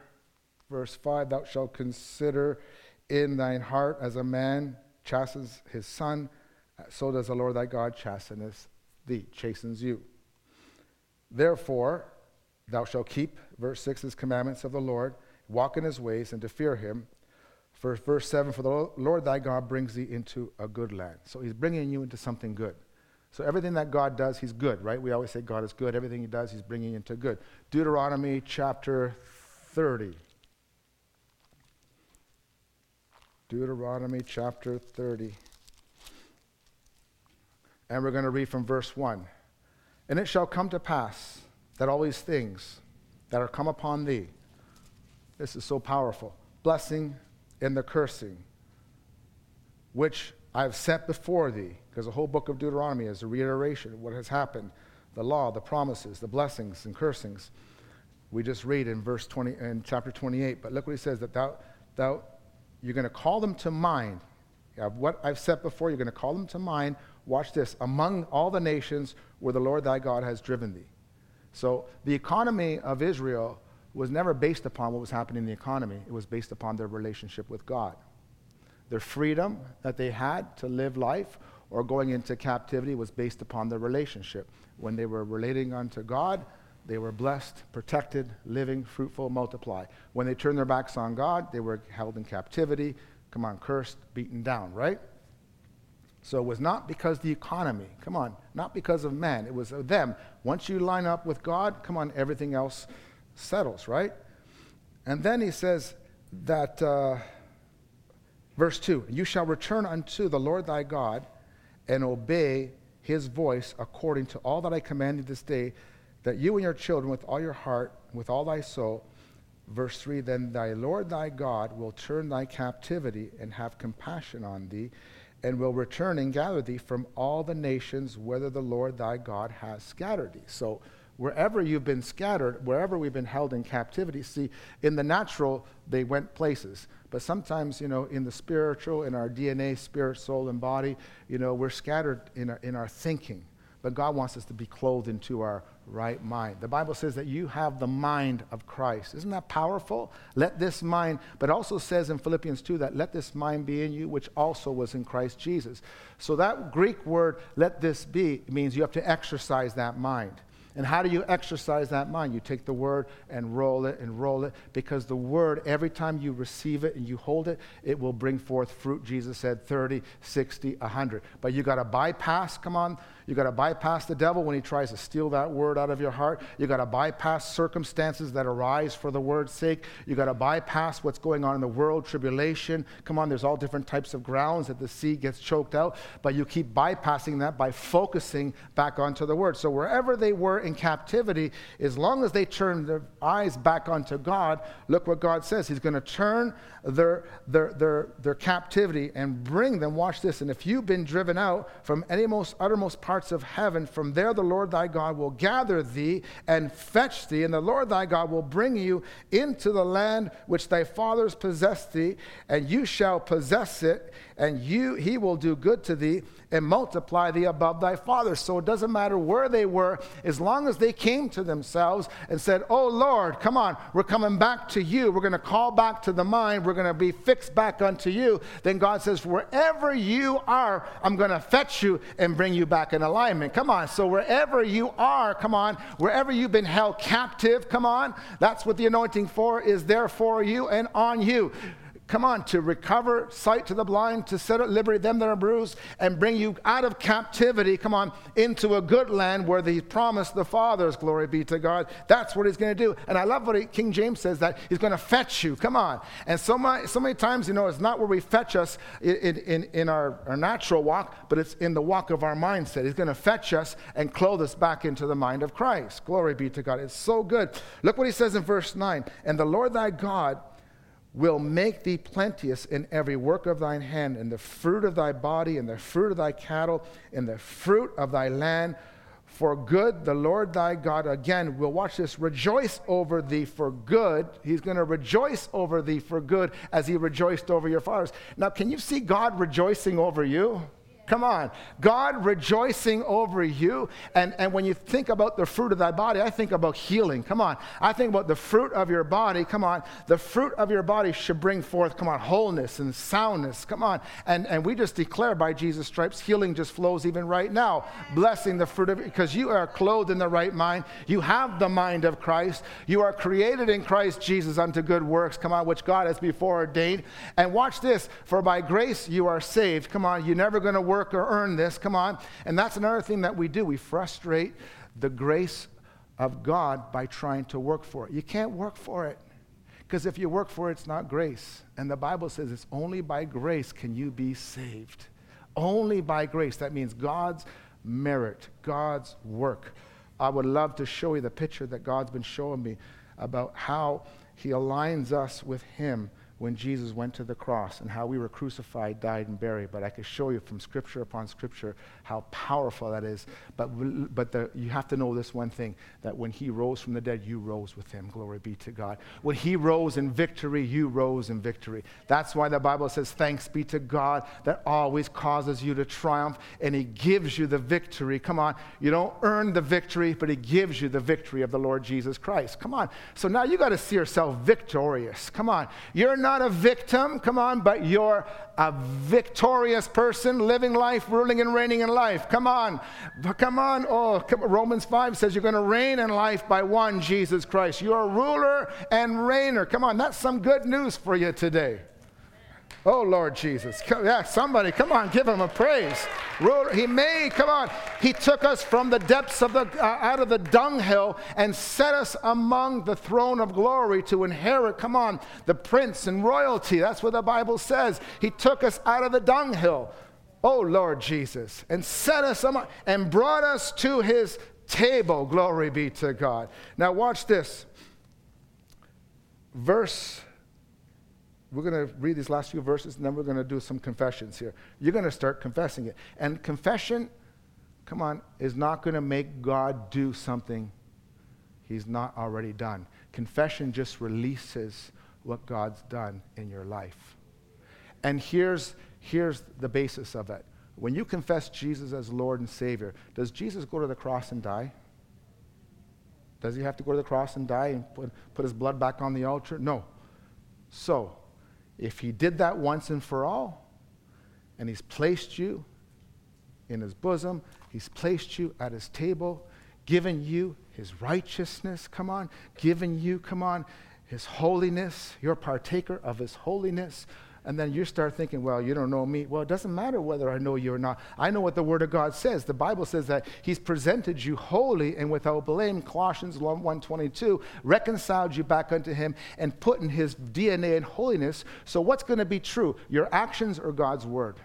verse 5, thou shalt consider in thine heart as a man chastens his son, uh, so does the Lord thy God chasteneth thee, chastens you. Therefore, thou shalt keep, verse 6, his commandments of the Lord, walk in his ways, and to fear him, for verse 7 For the Lord thy God brings thee into a good land. So he's bringing you into something good. So everything that God does, he's good, right? We always say God is good. Everything he does, he's bringing into good. Deuteronomy chapter 30. Deuteronomy chapter 30. And we're going to read from verse 1. And it shall come to pass that all these things that are come upon thee, this is so powerful blessing, and the cursing, which I have set before thee, because the whole book of Deuteronomy is a reiteration of what has happened the law, the promises, the blessings, and cursings. We just read in verse 20, in chapter 28. But look what he says that thou, thou you're going to call them to mind. what I've said before you're going to call them to mind. Watch this among all the nations where the Lord thy God has driven thee. So the economy of Israel was never based upon what was happening in the economy. It was based upon their relationship with God. Their freedom that they had to live life or going into captivity was based upon their relationship. When they were relating unto God, they were blessed, protected, living, fruitful, multiply. When they turned their backs on God, they were held in captivity, come on, cursed, beaten down, right? So it was not because the economy, come on, not because of man, it was them. Once you line up with God, come on, everything else settles, right? And then he says that, uh, verse 2 You shall return unto the Lord thy God and obey his voice according to all that I command you this day, that you and your children with all your heart, with all thy soul, verse 3 Then thy Lord thy God will turn thy captivity and have compassion on thee, and will return and gather thee from all the nations whither the Lord thy God has scattered thee. So, wherever you've been scattered, wherever we've been held in captivity, see, in the natural, they went places. But sometimes, you know, in the spiritual, in our DNA, spirit, soul, and body, you know, we're scattered in our, in our thinking. but God wants us to be clothed into our right mind. The Bible says that you have the mind of Christ. Isn't that powerful? Let this mind, but also says in Philippians 2 that let this mind be in you, which also was in Christ Jesus. So that Greek word, let this be, means you have to exercise that mind. And how do you exercise that mind? You take the word and roll it and roll it because the word, every time you receive it and you hold it, it will bring forth fruit. Jesus said 30, 60, 100. But you got to bypass, come on, you got to bypass the devil when he tries to steal that word out of your heart. You got to bypass circumstances that arise for the word's sake. You got to bypass what's going on in the world, tribulation. Come on, there's all different types of grounds that the seed gets choked out, but you keep bypassing that by focusing back onto the word. So wherever they were in captivity, as long as they turned their eyes back onto God, look what God says. He's going to turn their, their, their, their captivity and bring them, watch this, and if you've been driven out from any most uttermost parts of heaven, from there the Lord thy God will gather thee and fetch thee, and the Lord thy God will bring you into the land which thy fathers possessed thee, and you shall possess it, and you he will do good to thee and multiply thee above thy fathers. So it doesn't matter where they were, as long as they came to themselves and said, Oh Lord, come on, we're coming back to you. We're going to call back to the mind. We're going to be fixed back unto you. Then God says, Wherever you are, I'm going to fetch you and bring you back in alignment. Come on. So wherever you are, come on, wherever you've been held captive, come on, that's what the anointing for is there for you and on you come on, to recover sight to the blind, to set at liberty them that are bruised, and bring you out of captivity, come on, into a good land where he promised the fathers, glory be to God. That's what he's going to do. And I love what he, King James says that he's going to fetch you, come on. And so, my, so many times, you know, it's not where we fetch us in, in, in our, our natural walk, but it's in the walk of our mindset. He's going to fetch us and clothe us back into the mind of Christ. Glory be to God. It's so good. Look what he says in verse 9. And the Lord thy God will make thee plenteous in every work of thine hand, in the fruit of thy body, in the fruit of thy cattle, in the fruit of thy land. For good, the Lord thy God, again, we'll watch this, rejoice over thee for good. He's going to rejoice over thee for good as he rejoiced over your fathers. Now, can you see God rejoicing over you? Come on. God rejoicing over you. And, and when you think about the fruit of thy body, I think about healing. Come on. I think about the fruit of your body. Come on. The fruit of your body should bring forth, come on, wholeness and soundness. Come on. And, and we just declare by Jesus' stripes, healing just flows even right now. Blessing the fruit of it, because you are clothed in the right mind. You have the mind of Christ. You are created in Christ Jesus unto good works. Come on, which God has before ordained. And watch this. For by grace you are saved. Come on. You're never going to work work or earn this. Come on. And that's another thing that we do. We frustrate the grace of God by trying to work for it. You can't work for it. Because if you work for it, it's not grace. And the Bible says it's only by grace can you be saved. Only by grace. That means God's merit, God's work. I would love to show you the picture that God's been showing me about how He aligns us with Him when Jesus went to the cross and how we were crucified, died, and buried. But I could show you from scripture upon scripture how powerful that is. But, but the, you have to know this one thing that when he rose from the dead, you rose with him. Glory be to God. When he rose in victory, you rose in victory. That's why the Bible says, Thanks be to God that always causes you to triumph and he gives you the victory. Come on. You don't earn the victory, but he gives you the victory of the Lord Jesus Christ. Come on. So now you got to see yourself victorious. Come on. You're not not a victim, come on, but you're a victorious person living life, ruling and reigning in life. Come on. Come on. Oh, come, Romans 5 says you're going to reign in life by one, Jesus Christ. You're a ruler and reigner. Come on. That's some good news for you today. Oh, Lord Jesus. Come, Yeah, somebody, come on, give him a praise. Ruler, He made, come on. He took us from the depths of the, uh, out of the dunghill and set us among the throne of glory to inherit, come on, the prince and royalty. That's what the Bible says. He took us out of the dunghill. Oh, Lord Jesus. And set us among, and brought us to his table. Glory be to God. Now, watch this. Verse we're going to read these last few verses and then we're going to do some confessions here. You're going to start confessing it. And confession, come on, is not going to make God do something he's not already done. Confession just releases what God's done in your life. And here's, here's the basis of it when you confess Jesus as Lord and Savior, does Jesus go to the cross and die? Does he have to go to the cross and die and put, put his blood back on the altar? No. So, if he did that once and for all, and he's placed you in his bosom, he's placed you at his table, given you his righteousness, come on, given you, come on, his holiness, you're partaker of his holiness. And then you start thinking, well, you don't know me. Well, it doesn't matter whether I know you or not. I know what the Word of God says. The Bible says that He's presented you holy and without blame, Colossians 1.22, reconciled you back unto Him and put in His DNA and holiness. So what's going to be true, your actions or God's Word?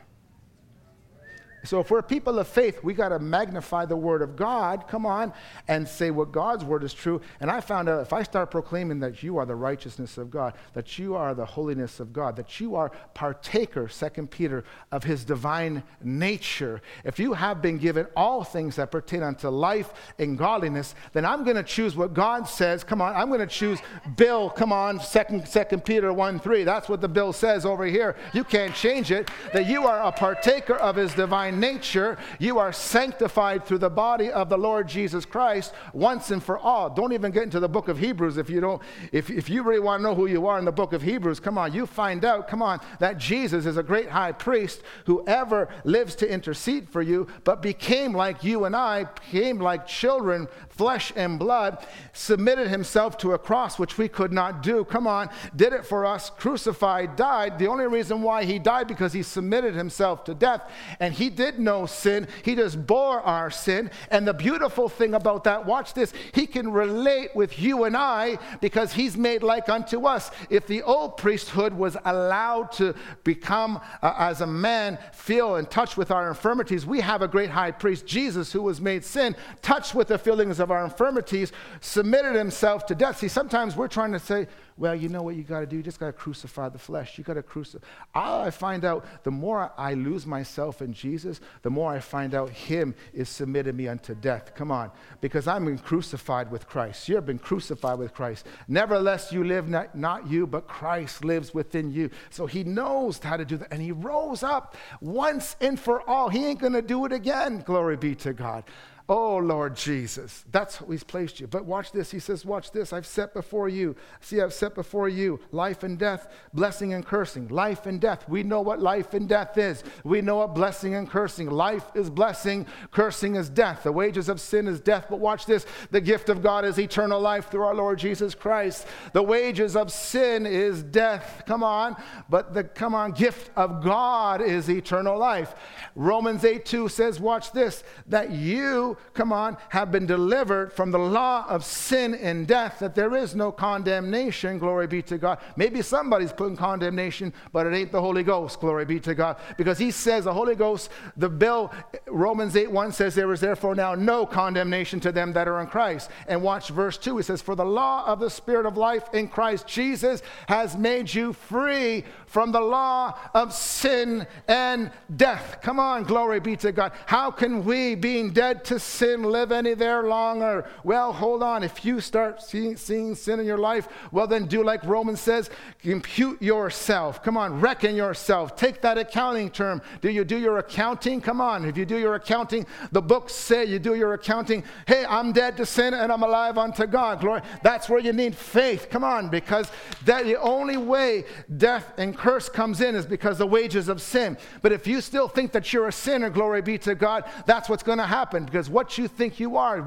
So if we're people of faith, we got to magnify the word of God, come on, and say what God's word is true. And I found out if I start proclaiming that you are the righteousness of God, that you are the holiness of God, that you are partaker, Second Peter, of his divine nature, if you have been given all things that pertain unto life and godliness, then I'm going to choose what God says. Come on, I'm going to choose Bill, come on, Second, Second Peter 1 3. That's what the bill says over here. You can't change it. That you are a partaker of his divine nature, you are sanctified through the body of the Lord Jesus Christ once and for all. Don't even get into the book of Hebrews if you don't, if, if you really want to know who you are in the book of Hebrews, come on, you find out, come on, that Jesus is a great high priest who ever lives to intercede for you, but became like you and I, became like children, flesh and blood, submitted himself to a cross which we could not do. Come on, did it for us, crucified, died. The only reason why he died because he submitted himself to death, and he did no sin, he just bore our sin. And the beautiful thing about that, watch this, he can relate with you and I because he's made like unto us. If the old priesthood was allowed to become, uh, as a man, feel and touch with our infirmities, we have a great high priest, Jesus, who was made sin, touched with the feelings of our infirmities, submitted himself to death. See, sometimes we're trying to say, well, you know what you got to do? You just got to crucify the flesh. You got to crucify. I find out the more I lose myself in Jesus, the more I find out Him is submitted me unto death. Come on, because I'm been crucified with Christ. You've been crucified with Christ. Nevertheless, you live not, not you, but Christ lives within you. So He knows how to do that, and He rose up once and for all. He ain't going to do it again. Glory be to God. Oh, Lord Jesus, that's how He's placed you. But watch this. He says, Watch this. I've set before you. See, I've set before you life and death, blessing and cursing. Life and death. We know what life and death is. We know what blessing and cursing. Life is blessing, cursing is death. The wages of sin is death. But watch this. The gift of God is eternal life through our Lord Jesus Christ. The wages of sin is death. Come on. But the, come on, gift of God is eternal life. Romans 8 2 says, Watch this, that you come on, have been delivered from the law of sin and death, that there is no condemnation, glory be to God. Maybe somebody's putting condemnation, but it ain't the Holy Ghost, glory be to God. Because he says, the Holy Ghost, the bill, Romans 8 1 says, there is therefore now no condemnation to them that are in Christ. And watch verse 2, it says, For the law of the Spirit of life in Christ Jesus has made you free from the law of sin and death. Come on, glory be to God. How can we, being dead to sin, live any there longer? Well, hold on. If you start seeing, seeing sin in your life, well, then do like Romans says impute yourself. Come on, reckon yourself. Take that accounting term. Do you do your accounting? Come on. If you do your accounting, the books say you do your accounting. Hey, I'm dead to sin and I'm alive unto God. Glory. That's where you need faith. Come on, because that the only way death and curse comes in is because the wages of sin. But if you still think that you're a sinner, glory be to God, that's what's going to happen because what you think you are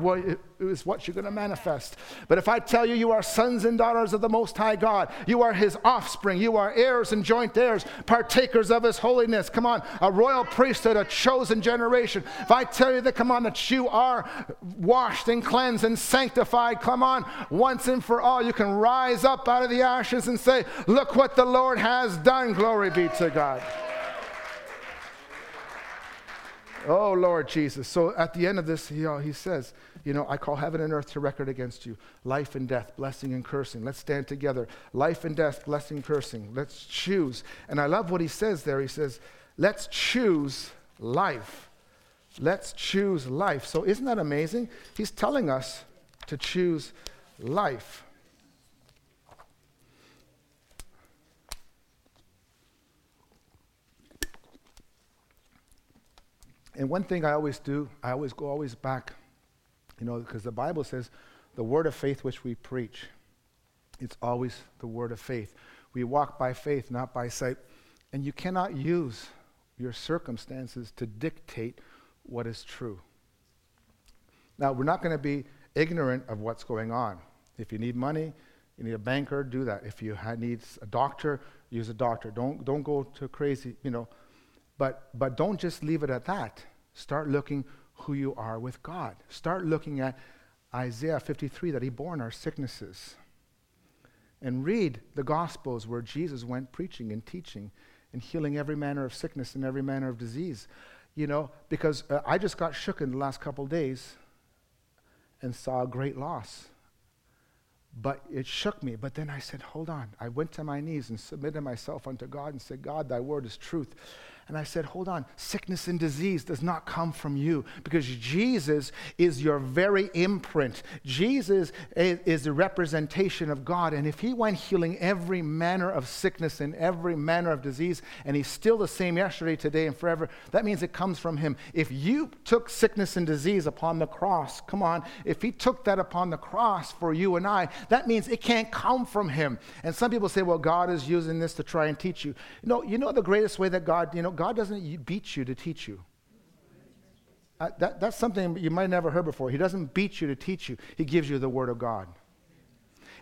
is what you're going to manifest. But if I tell you you are sons and daughters of the Most High God, you are His offspring, you are heirs and joint heirs, partakers of His holiness. Come on, a royal priesthood, a chosen generation. If I tell you that, come on, that you are washed and cleansed and sanctified, come on, once and for all, you can rise up out of the ashes and say, Look what the Lord has done. Glory be to God. Oh, Lord Jesus. So at the end of this, he, he says, You know, I call heaven and earth to record against you life and death, blessing and cursing. Let's stand together. Life and death, blessing, cursing. Let's choose. And I love what he says there. He says, Let's choose life. Let's choose life. So isn't that amazing? He's telling us to choose life. and one thing I always do, I always go always back, you know, because the Bible says the word of faith which we preach, it's always the word of faith. We walk by faith, not by sight. And you cannot use your circumstances to dictate what is true. Now, we're not going to be ignorant of what's going on. If you need money, you need a banker, do that. If you need a doctor, use a doctor. Don't, don't go to crazy, you know. But, but don't just leave it at that. Start looking who you are with God. Start looking at Isaiah 53 that he bore our sicknesses. And read the Gospels where Jesus went preaching and teaching and healing every manner of sickness and every manner of disease. You know, because uh, I just got shook in the last couple days and saw a great loss. But it shook me. But then I said, Hold on. I went to my knees and submitted myself unto God and said, God, thy word is truth. And I said, hold on, sickness and disease does not come from you because Jesus is your very imprint. Jesus is the representation of God. And if he went healing every manner of sickness and every manner of disease, and he's still the same yesterday, today, and forever, that means it comes from him. If you took sickness and disease upon the cross, come on, if he took that upon the cross for you and I, that means it can't come from him. And some people say, well, God is using this to try and teach you. You know, you know the greatest way that God, you know, God doesn't beat you to teach you. Uh, that, that's something you might have never heard before. He doesn't beat you to teach you, He gives you the Word of God.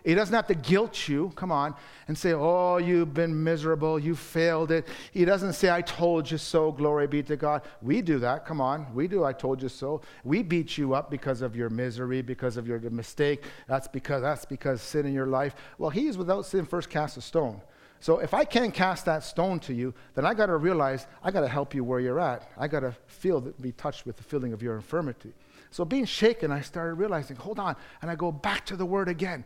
He doesn't have to guilt you, come on, and say, Oh, you've been miserable, you failed it. He doesn't say, I told you so, glory be to God. We do that, come on. We do, I told you so. We beat you up because of your misery, because of your mistake. That's because that's because sin in your life. Well, he is without sin, first cast a stone. So if I can't cast that stone to you, then I got to realize I got to help you where you're at. I got to feel, be touched with the feeling of your infirmity. So being shaken, I started realizing, hold on, and I go back to the word again.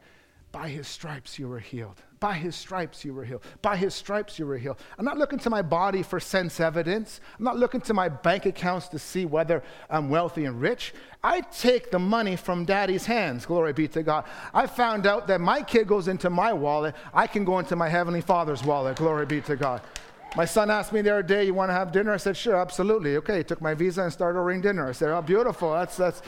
By his stripes you were healed. By his stripes you were healed. By his stripes you were healed. I'm not looking to my body for sense evidence. I'm not looking to my bank accounts to see whether I'm wealthy and rich. I take the money from daddy's hands. Glory be to God. I found out that my kid goes into my wallet. I can go into my heavenly father's wallet. Glory be to God. My son asked me the other day, You want to have dinner? I said, Sure, absolutely. Okay, he took my visa and started ordering dinner. I said, Oh, beautiful. That's, that's,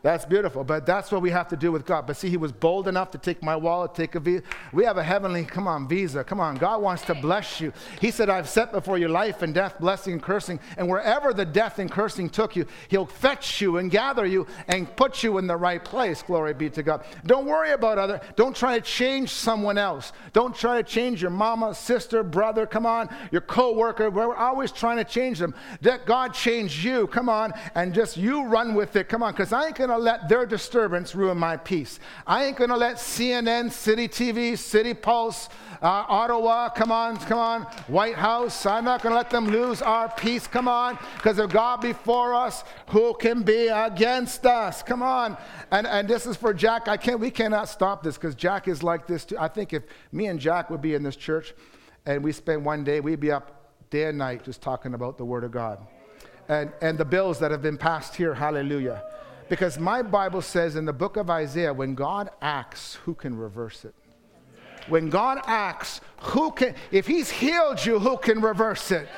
that's beautiful. But that's what we have to do with God. But see, he was bold enough to take my wallet, take a visa. We have a heavenly, come on, visa. Come on. God wants to bless you. He said, I've set before you life and death, blessing and cursing. And wherever the death and cursing took you, he'll fetch you and gather you and put you in the right place. Glory be to God. Don't worry about other. Don't try to change someone else. Don't try to change your mama, sister, brother. Come on. Your co-worker. We're always trying to change them. Let God change you. Come on. And just you run with it. Come on. Because I ain't going going to let their disturbance ruin my peace. I ain't going to let CNN, City TV, City Pulse, uh, Ottawa, come on, come on, White House, I'm not going to let them lose our peace. Come on, because if God before us, who can be against us? Come on. And, and this is for Jack. I can't, we cannot stop this because Jack is like this too. I think if me and Jack would be in this church and we spend one day, we'd be up day and night just talking about the Word of God. And, and the bills that have been passed here, hallelujah. Because my Bible says in the book of Isaiah, when God acts, who can reverse it? When God acts, who can, if He's healed you, who can reverse it?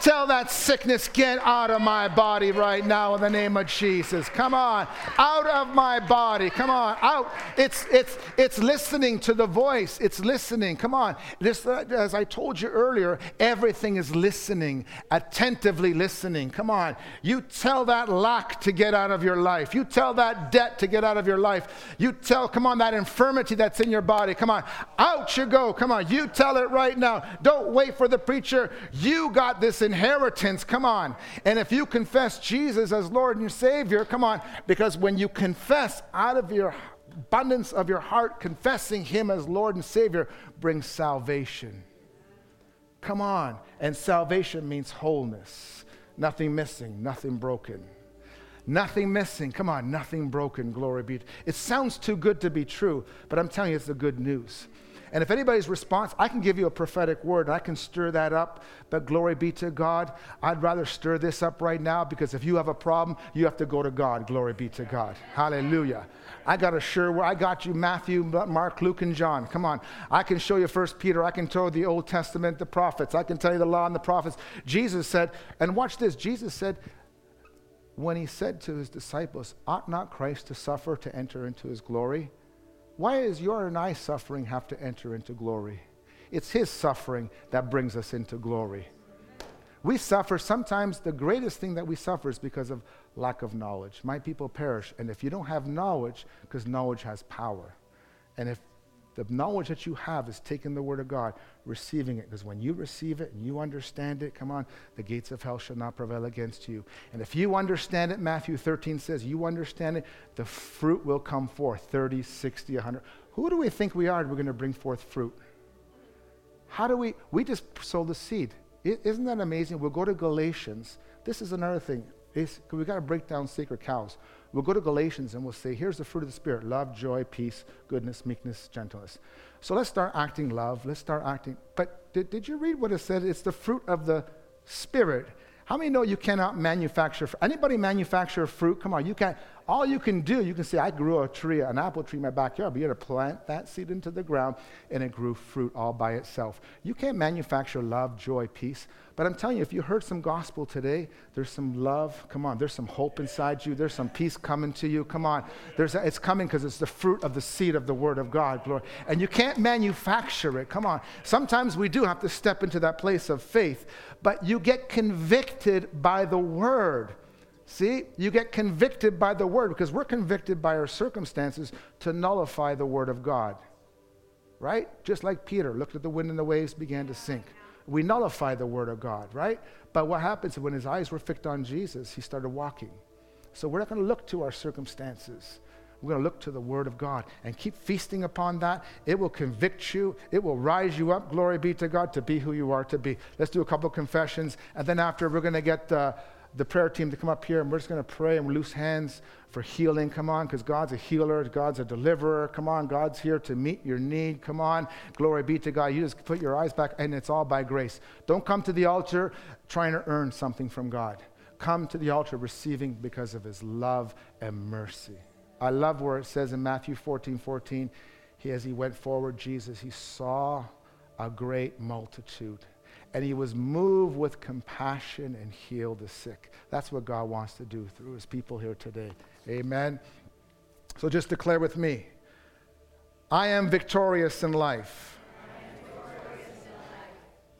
Tell that sickness, get out of my body right now in the name of Jesus. Come on, out of my body. Come on, out. It's, it's, it's listening to the voice. It's listening. Come on. As I told you earlier, everything is listening, attentively listening. Come on. You tell that lack to get out of your life. You tell that debt to get out of your life. You tell, come on, that infirmity that's in your body. Come on, out you go. Come on, you tell it right now. Don't wait for the preacher. You got this in inheritance. Come on. And if you confess Jesus as Lord and Savior, come on, because when you confess out of your abundance of your heart, confessing Him as Lord and Savior brings salvation. Come on. And salvation means wholeness. Nothing missing, nothing broken. Nothing missing. Come on, nothing broken. Glory be. It sounds too good to be true, but I'm telling you, it's the good news. And if anybody's response, I can give you a prophetic word. I can stir that up. But glory be to God. I'd rather stir this up right now because if you have a problem, you have to go to God. Glory be to God. Hallelujah. I got a sure word. I got you Matthew, Mark, Luke, and John. Come on. I can show you First Peter. I can tell you the Old Testament, the prophets. I can tell you the law and the prophets. Jesus said, and watch this. Jesus said, when he said to his disciples, Ought not Christ to suffer to enter into his glory? Why is your and I suffering have to enter into glory? It's his suffering that brings us into glory. We suffer, sometimes the greatest thing that we suffer is because of lack of knowledge. My people perish. And if you don't have knowledge, because knowledge has power. And if the knowledge that you have is taking the word of God, receiving it, because when you receive it and you understand it, come on, the gates of hell shall not prevail against you. And if you understand it, Matthew 13 says, you understand it, the fruit will come forth 30, 60, 100. Who do we think we are? We're going to bring forth fruit. How do we? We just sow the seed. Isn't that amazing? We'll go to Galatians. This is another thing. We've got to break down sacred cows. We'll go to Galatians and we'll say, here's the fruit of the Spirit love, joy, peace, goodness, meekness, gentleness. So let's start acting love. Let's start acting. But did, did you read what it said? It's the fruit of the Spirit. How many know you cannot manufacture? Anybody manufacture fruit? Come on, you can't. All you can do, you can say, I grew a tree, an apple tree in my backyard, but you had to plant that seed into the ground and it grew fruit all by itself. You can't manufacture love, joy, peace. But I'm telling you, if you heard some gospel today, there's some love. Come on, there's some hope inside you. There's some peace coming to you. Come on. There's a, it's coming because it's the fruit of the seed of the word of God. Glory. And you can't manufacture it. Come on. Sometimes we do have to step into that place of faith, but you get convicted by the word. See, you get convicted by the word because we're convicted by our circumstances to nullify the word of God. Right? Just like Peter looked at the wind and the waves began to sink. We nullify the word of God, right? But what happens when his eyes were fixed on Jesus, he started walking. So we're not going to look to our circumstances. We're going to look to the Word of God and keep feasting upon that. It will convict you, it will rise you up. Glory be to God to be who you are to be. Let's do a couple confessions. And then after, we're going to get. Uh, the prayer team to come up here and we're just going to pray and loose hands for healing. Come on, because God's a healer, God's a deliverer. Come on, God's here to meet your need. Come on, glory be to God. You just put your eyes back, and it's all by grace. Don't come to the altar trying to earn something from God. Come to the altar receiving because of his love and mercy. I love where it says in Matthew 14 14, he, as he went forward, Jesus, he saw a great multitude and he was moved with compassion and healed the sick. That's what God wants to do through his people here today. Amen. So just declare with me I am victorious in life.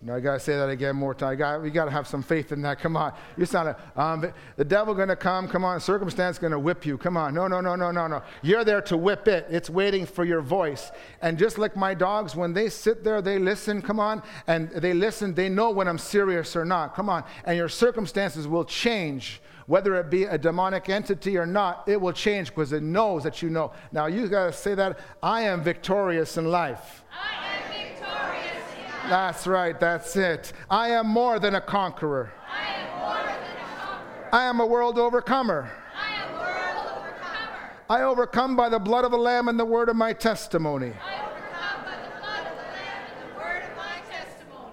No, I got to say that again more time. Got, we got to have some faith in that. Come on. You sound um, the devil going to come. Come on. Circumstance going to whip you. Come on. No, no, no, no, no, no. You're there to whip it. It's waiting for your voice. And just like my dogs, when they sit there, they listen. Come on. And they listen. They know when I'm serious or not. Come on. And your circumstances will change. Whether it be a demonic entity or not, it will change because it knows that you know. Now you got to say that I am victorious in life. That's right, that's it. I am more than a conqueror. I am more than a conqueror. I am a world overcomer. I am world overcomer. I overcome by the blood of the Lamb and the word of my testimony. The the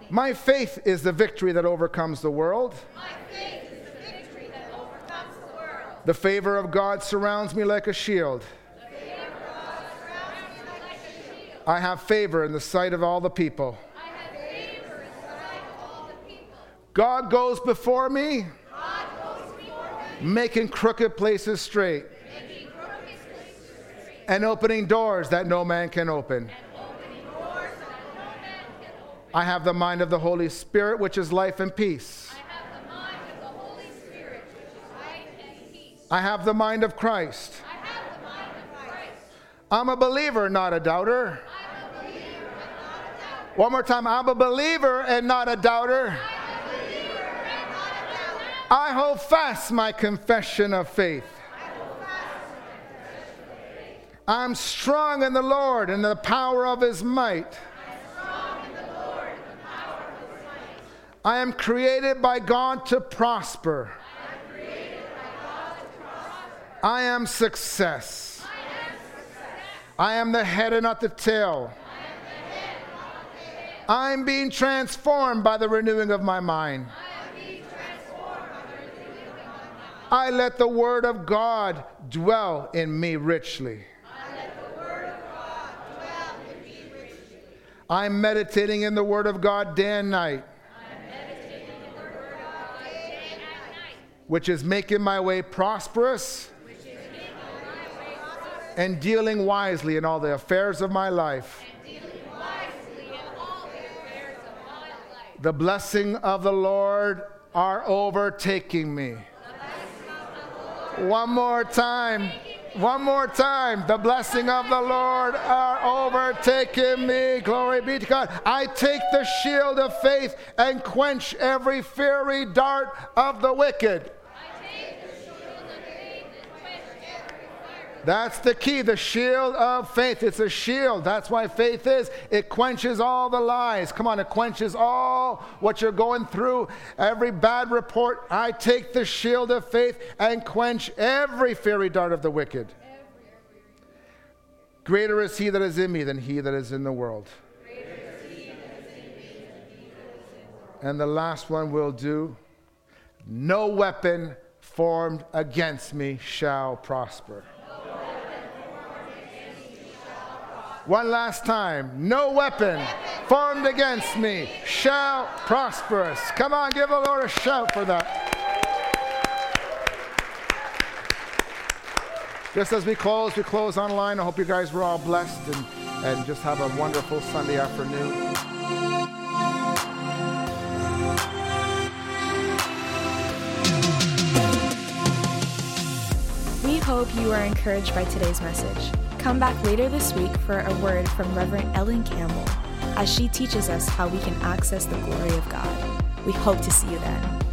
my faith is the victory that overcomes the world. My faith is the victory that overcomes the world. The favor of God surrounds me like a shield. The favor of God surrounds me like a shield. I have favor in the sight of all the people. I have favor in the sight of all the people. God goes before me, God goes before me, making crooked places straight making crooked places straight, and opening doors that no man can open. and opening doors that no man can open. I have the mind of the Holy Spirit, which is life and peace. I have the mind of the Holy Spirit, which is life and peace. I have the mind of Christ. I have the mind of Christ. I'm a believer, not a doubter. I'm a believer not a doubter. One more time. I'm a believer and not a doubter. I'm a believer and not a doubter. I hold fast my confession of faith. I'm strong in the Lord and the power of his might. I am created by God to prosper. I am success. I am the head and not the tail. I am not the tail. I'm being transformed by the renewing of my mind. I am being transformed by the renewing of my mind. I let the word of God dwell in me richly. The. I'm meditating in the word of God day and night. I am meditating in the word of God day and night. which is making my way prosperous and dealing wisely in all the affairs of my life. The blessing of the Lord are overtaking me. One more time. One more time. The blessing of the Lord are overtaking me. Glory be to God. I take the shield of faith and quench every fiery dart of the wicked. That's the key, the shield of faith. It's a shield. That's why faith is. It quenches all the lies. Come on, it quenches all what you're going through, every bad report. I take the shield of faith and quench every fiery dart of the wicked. Greater is he that is in me than he that is in the world. And the last one will do no weapon formed against me shall prosper. One last time. No weapon formed against me shall prosper us. Come on, give the Lord a shout for that. Just as we close, we close online. I hope you guys were all blessed and, and just have a wonderful Sunday afternoon. We hope you are encouraged by today's message. Come back later this week for a word from Reverend Ellen Campbell as she teaches us how we can access the glory of God. We hope to see you then.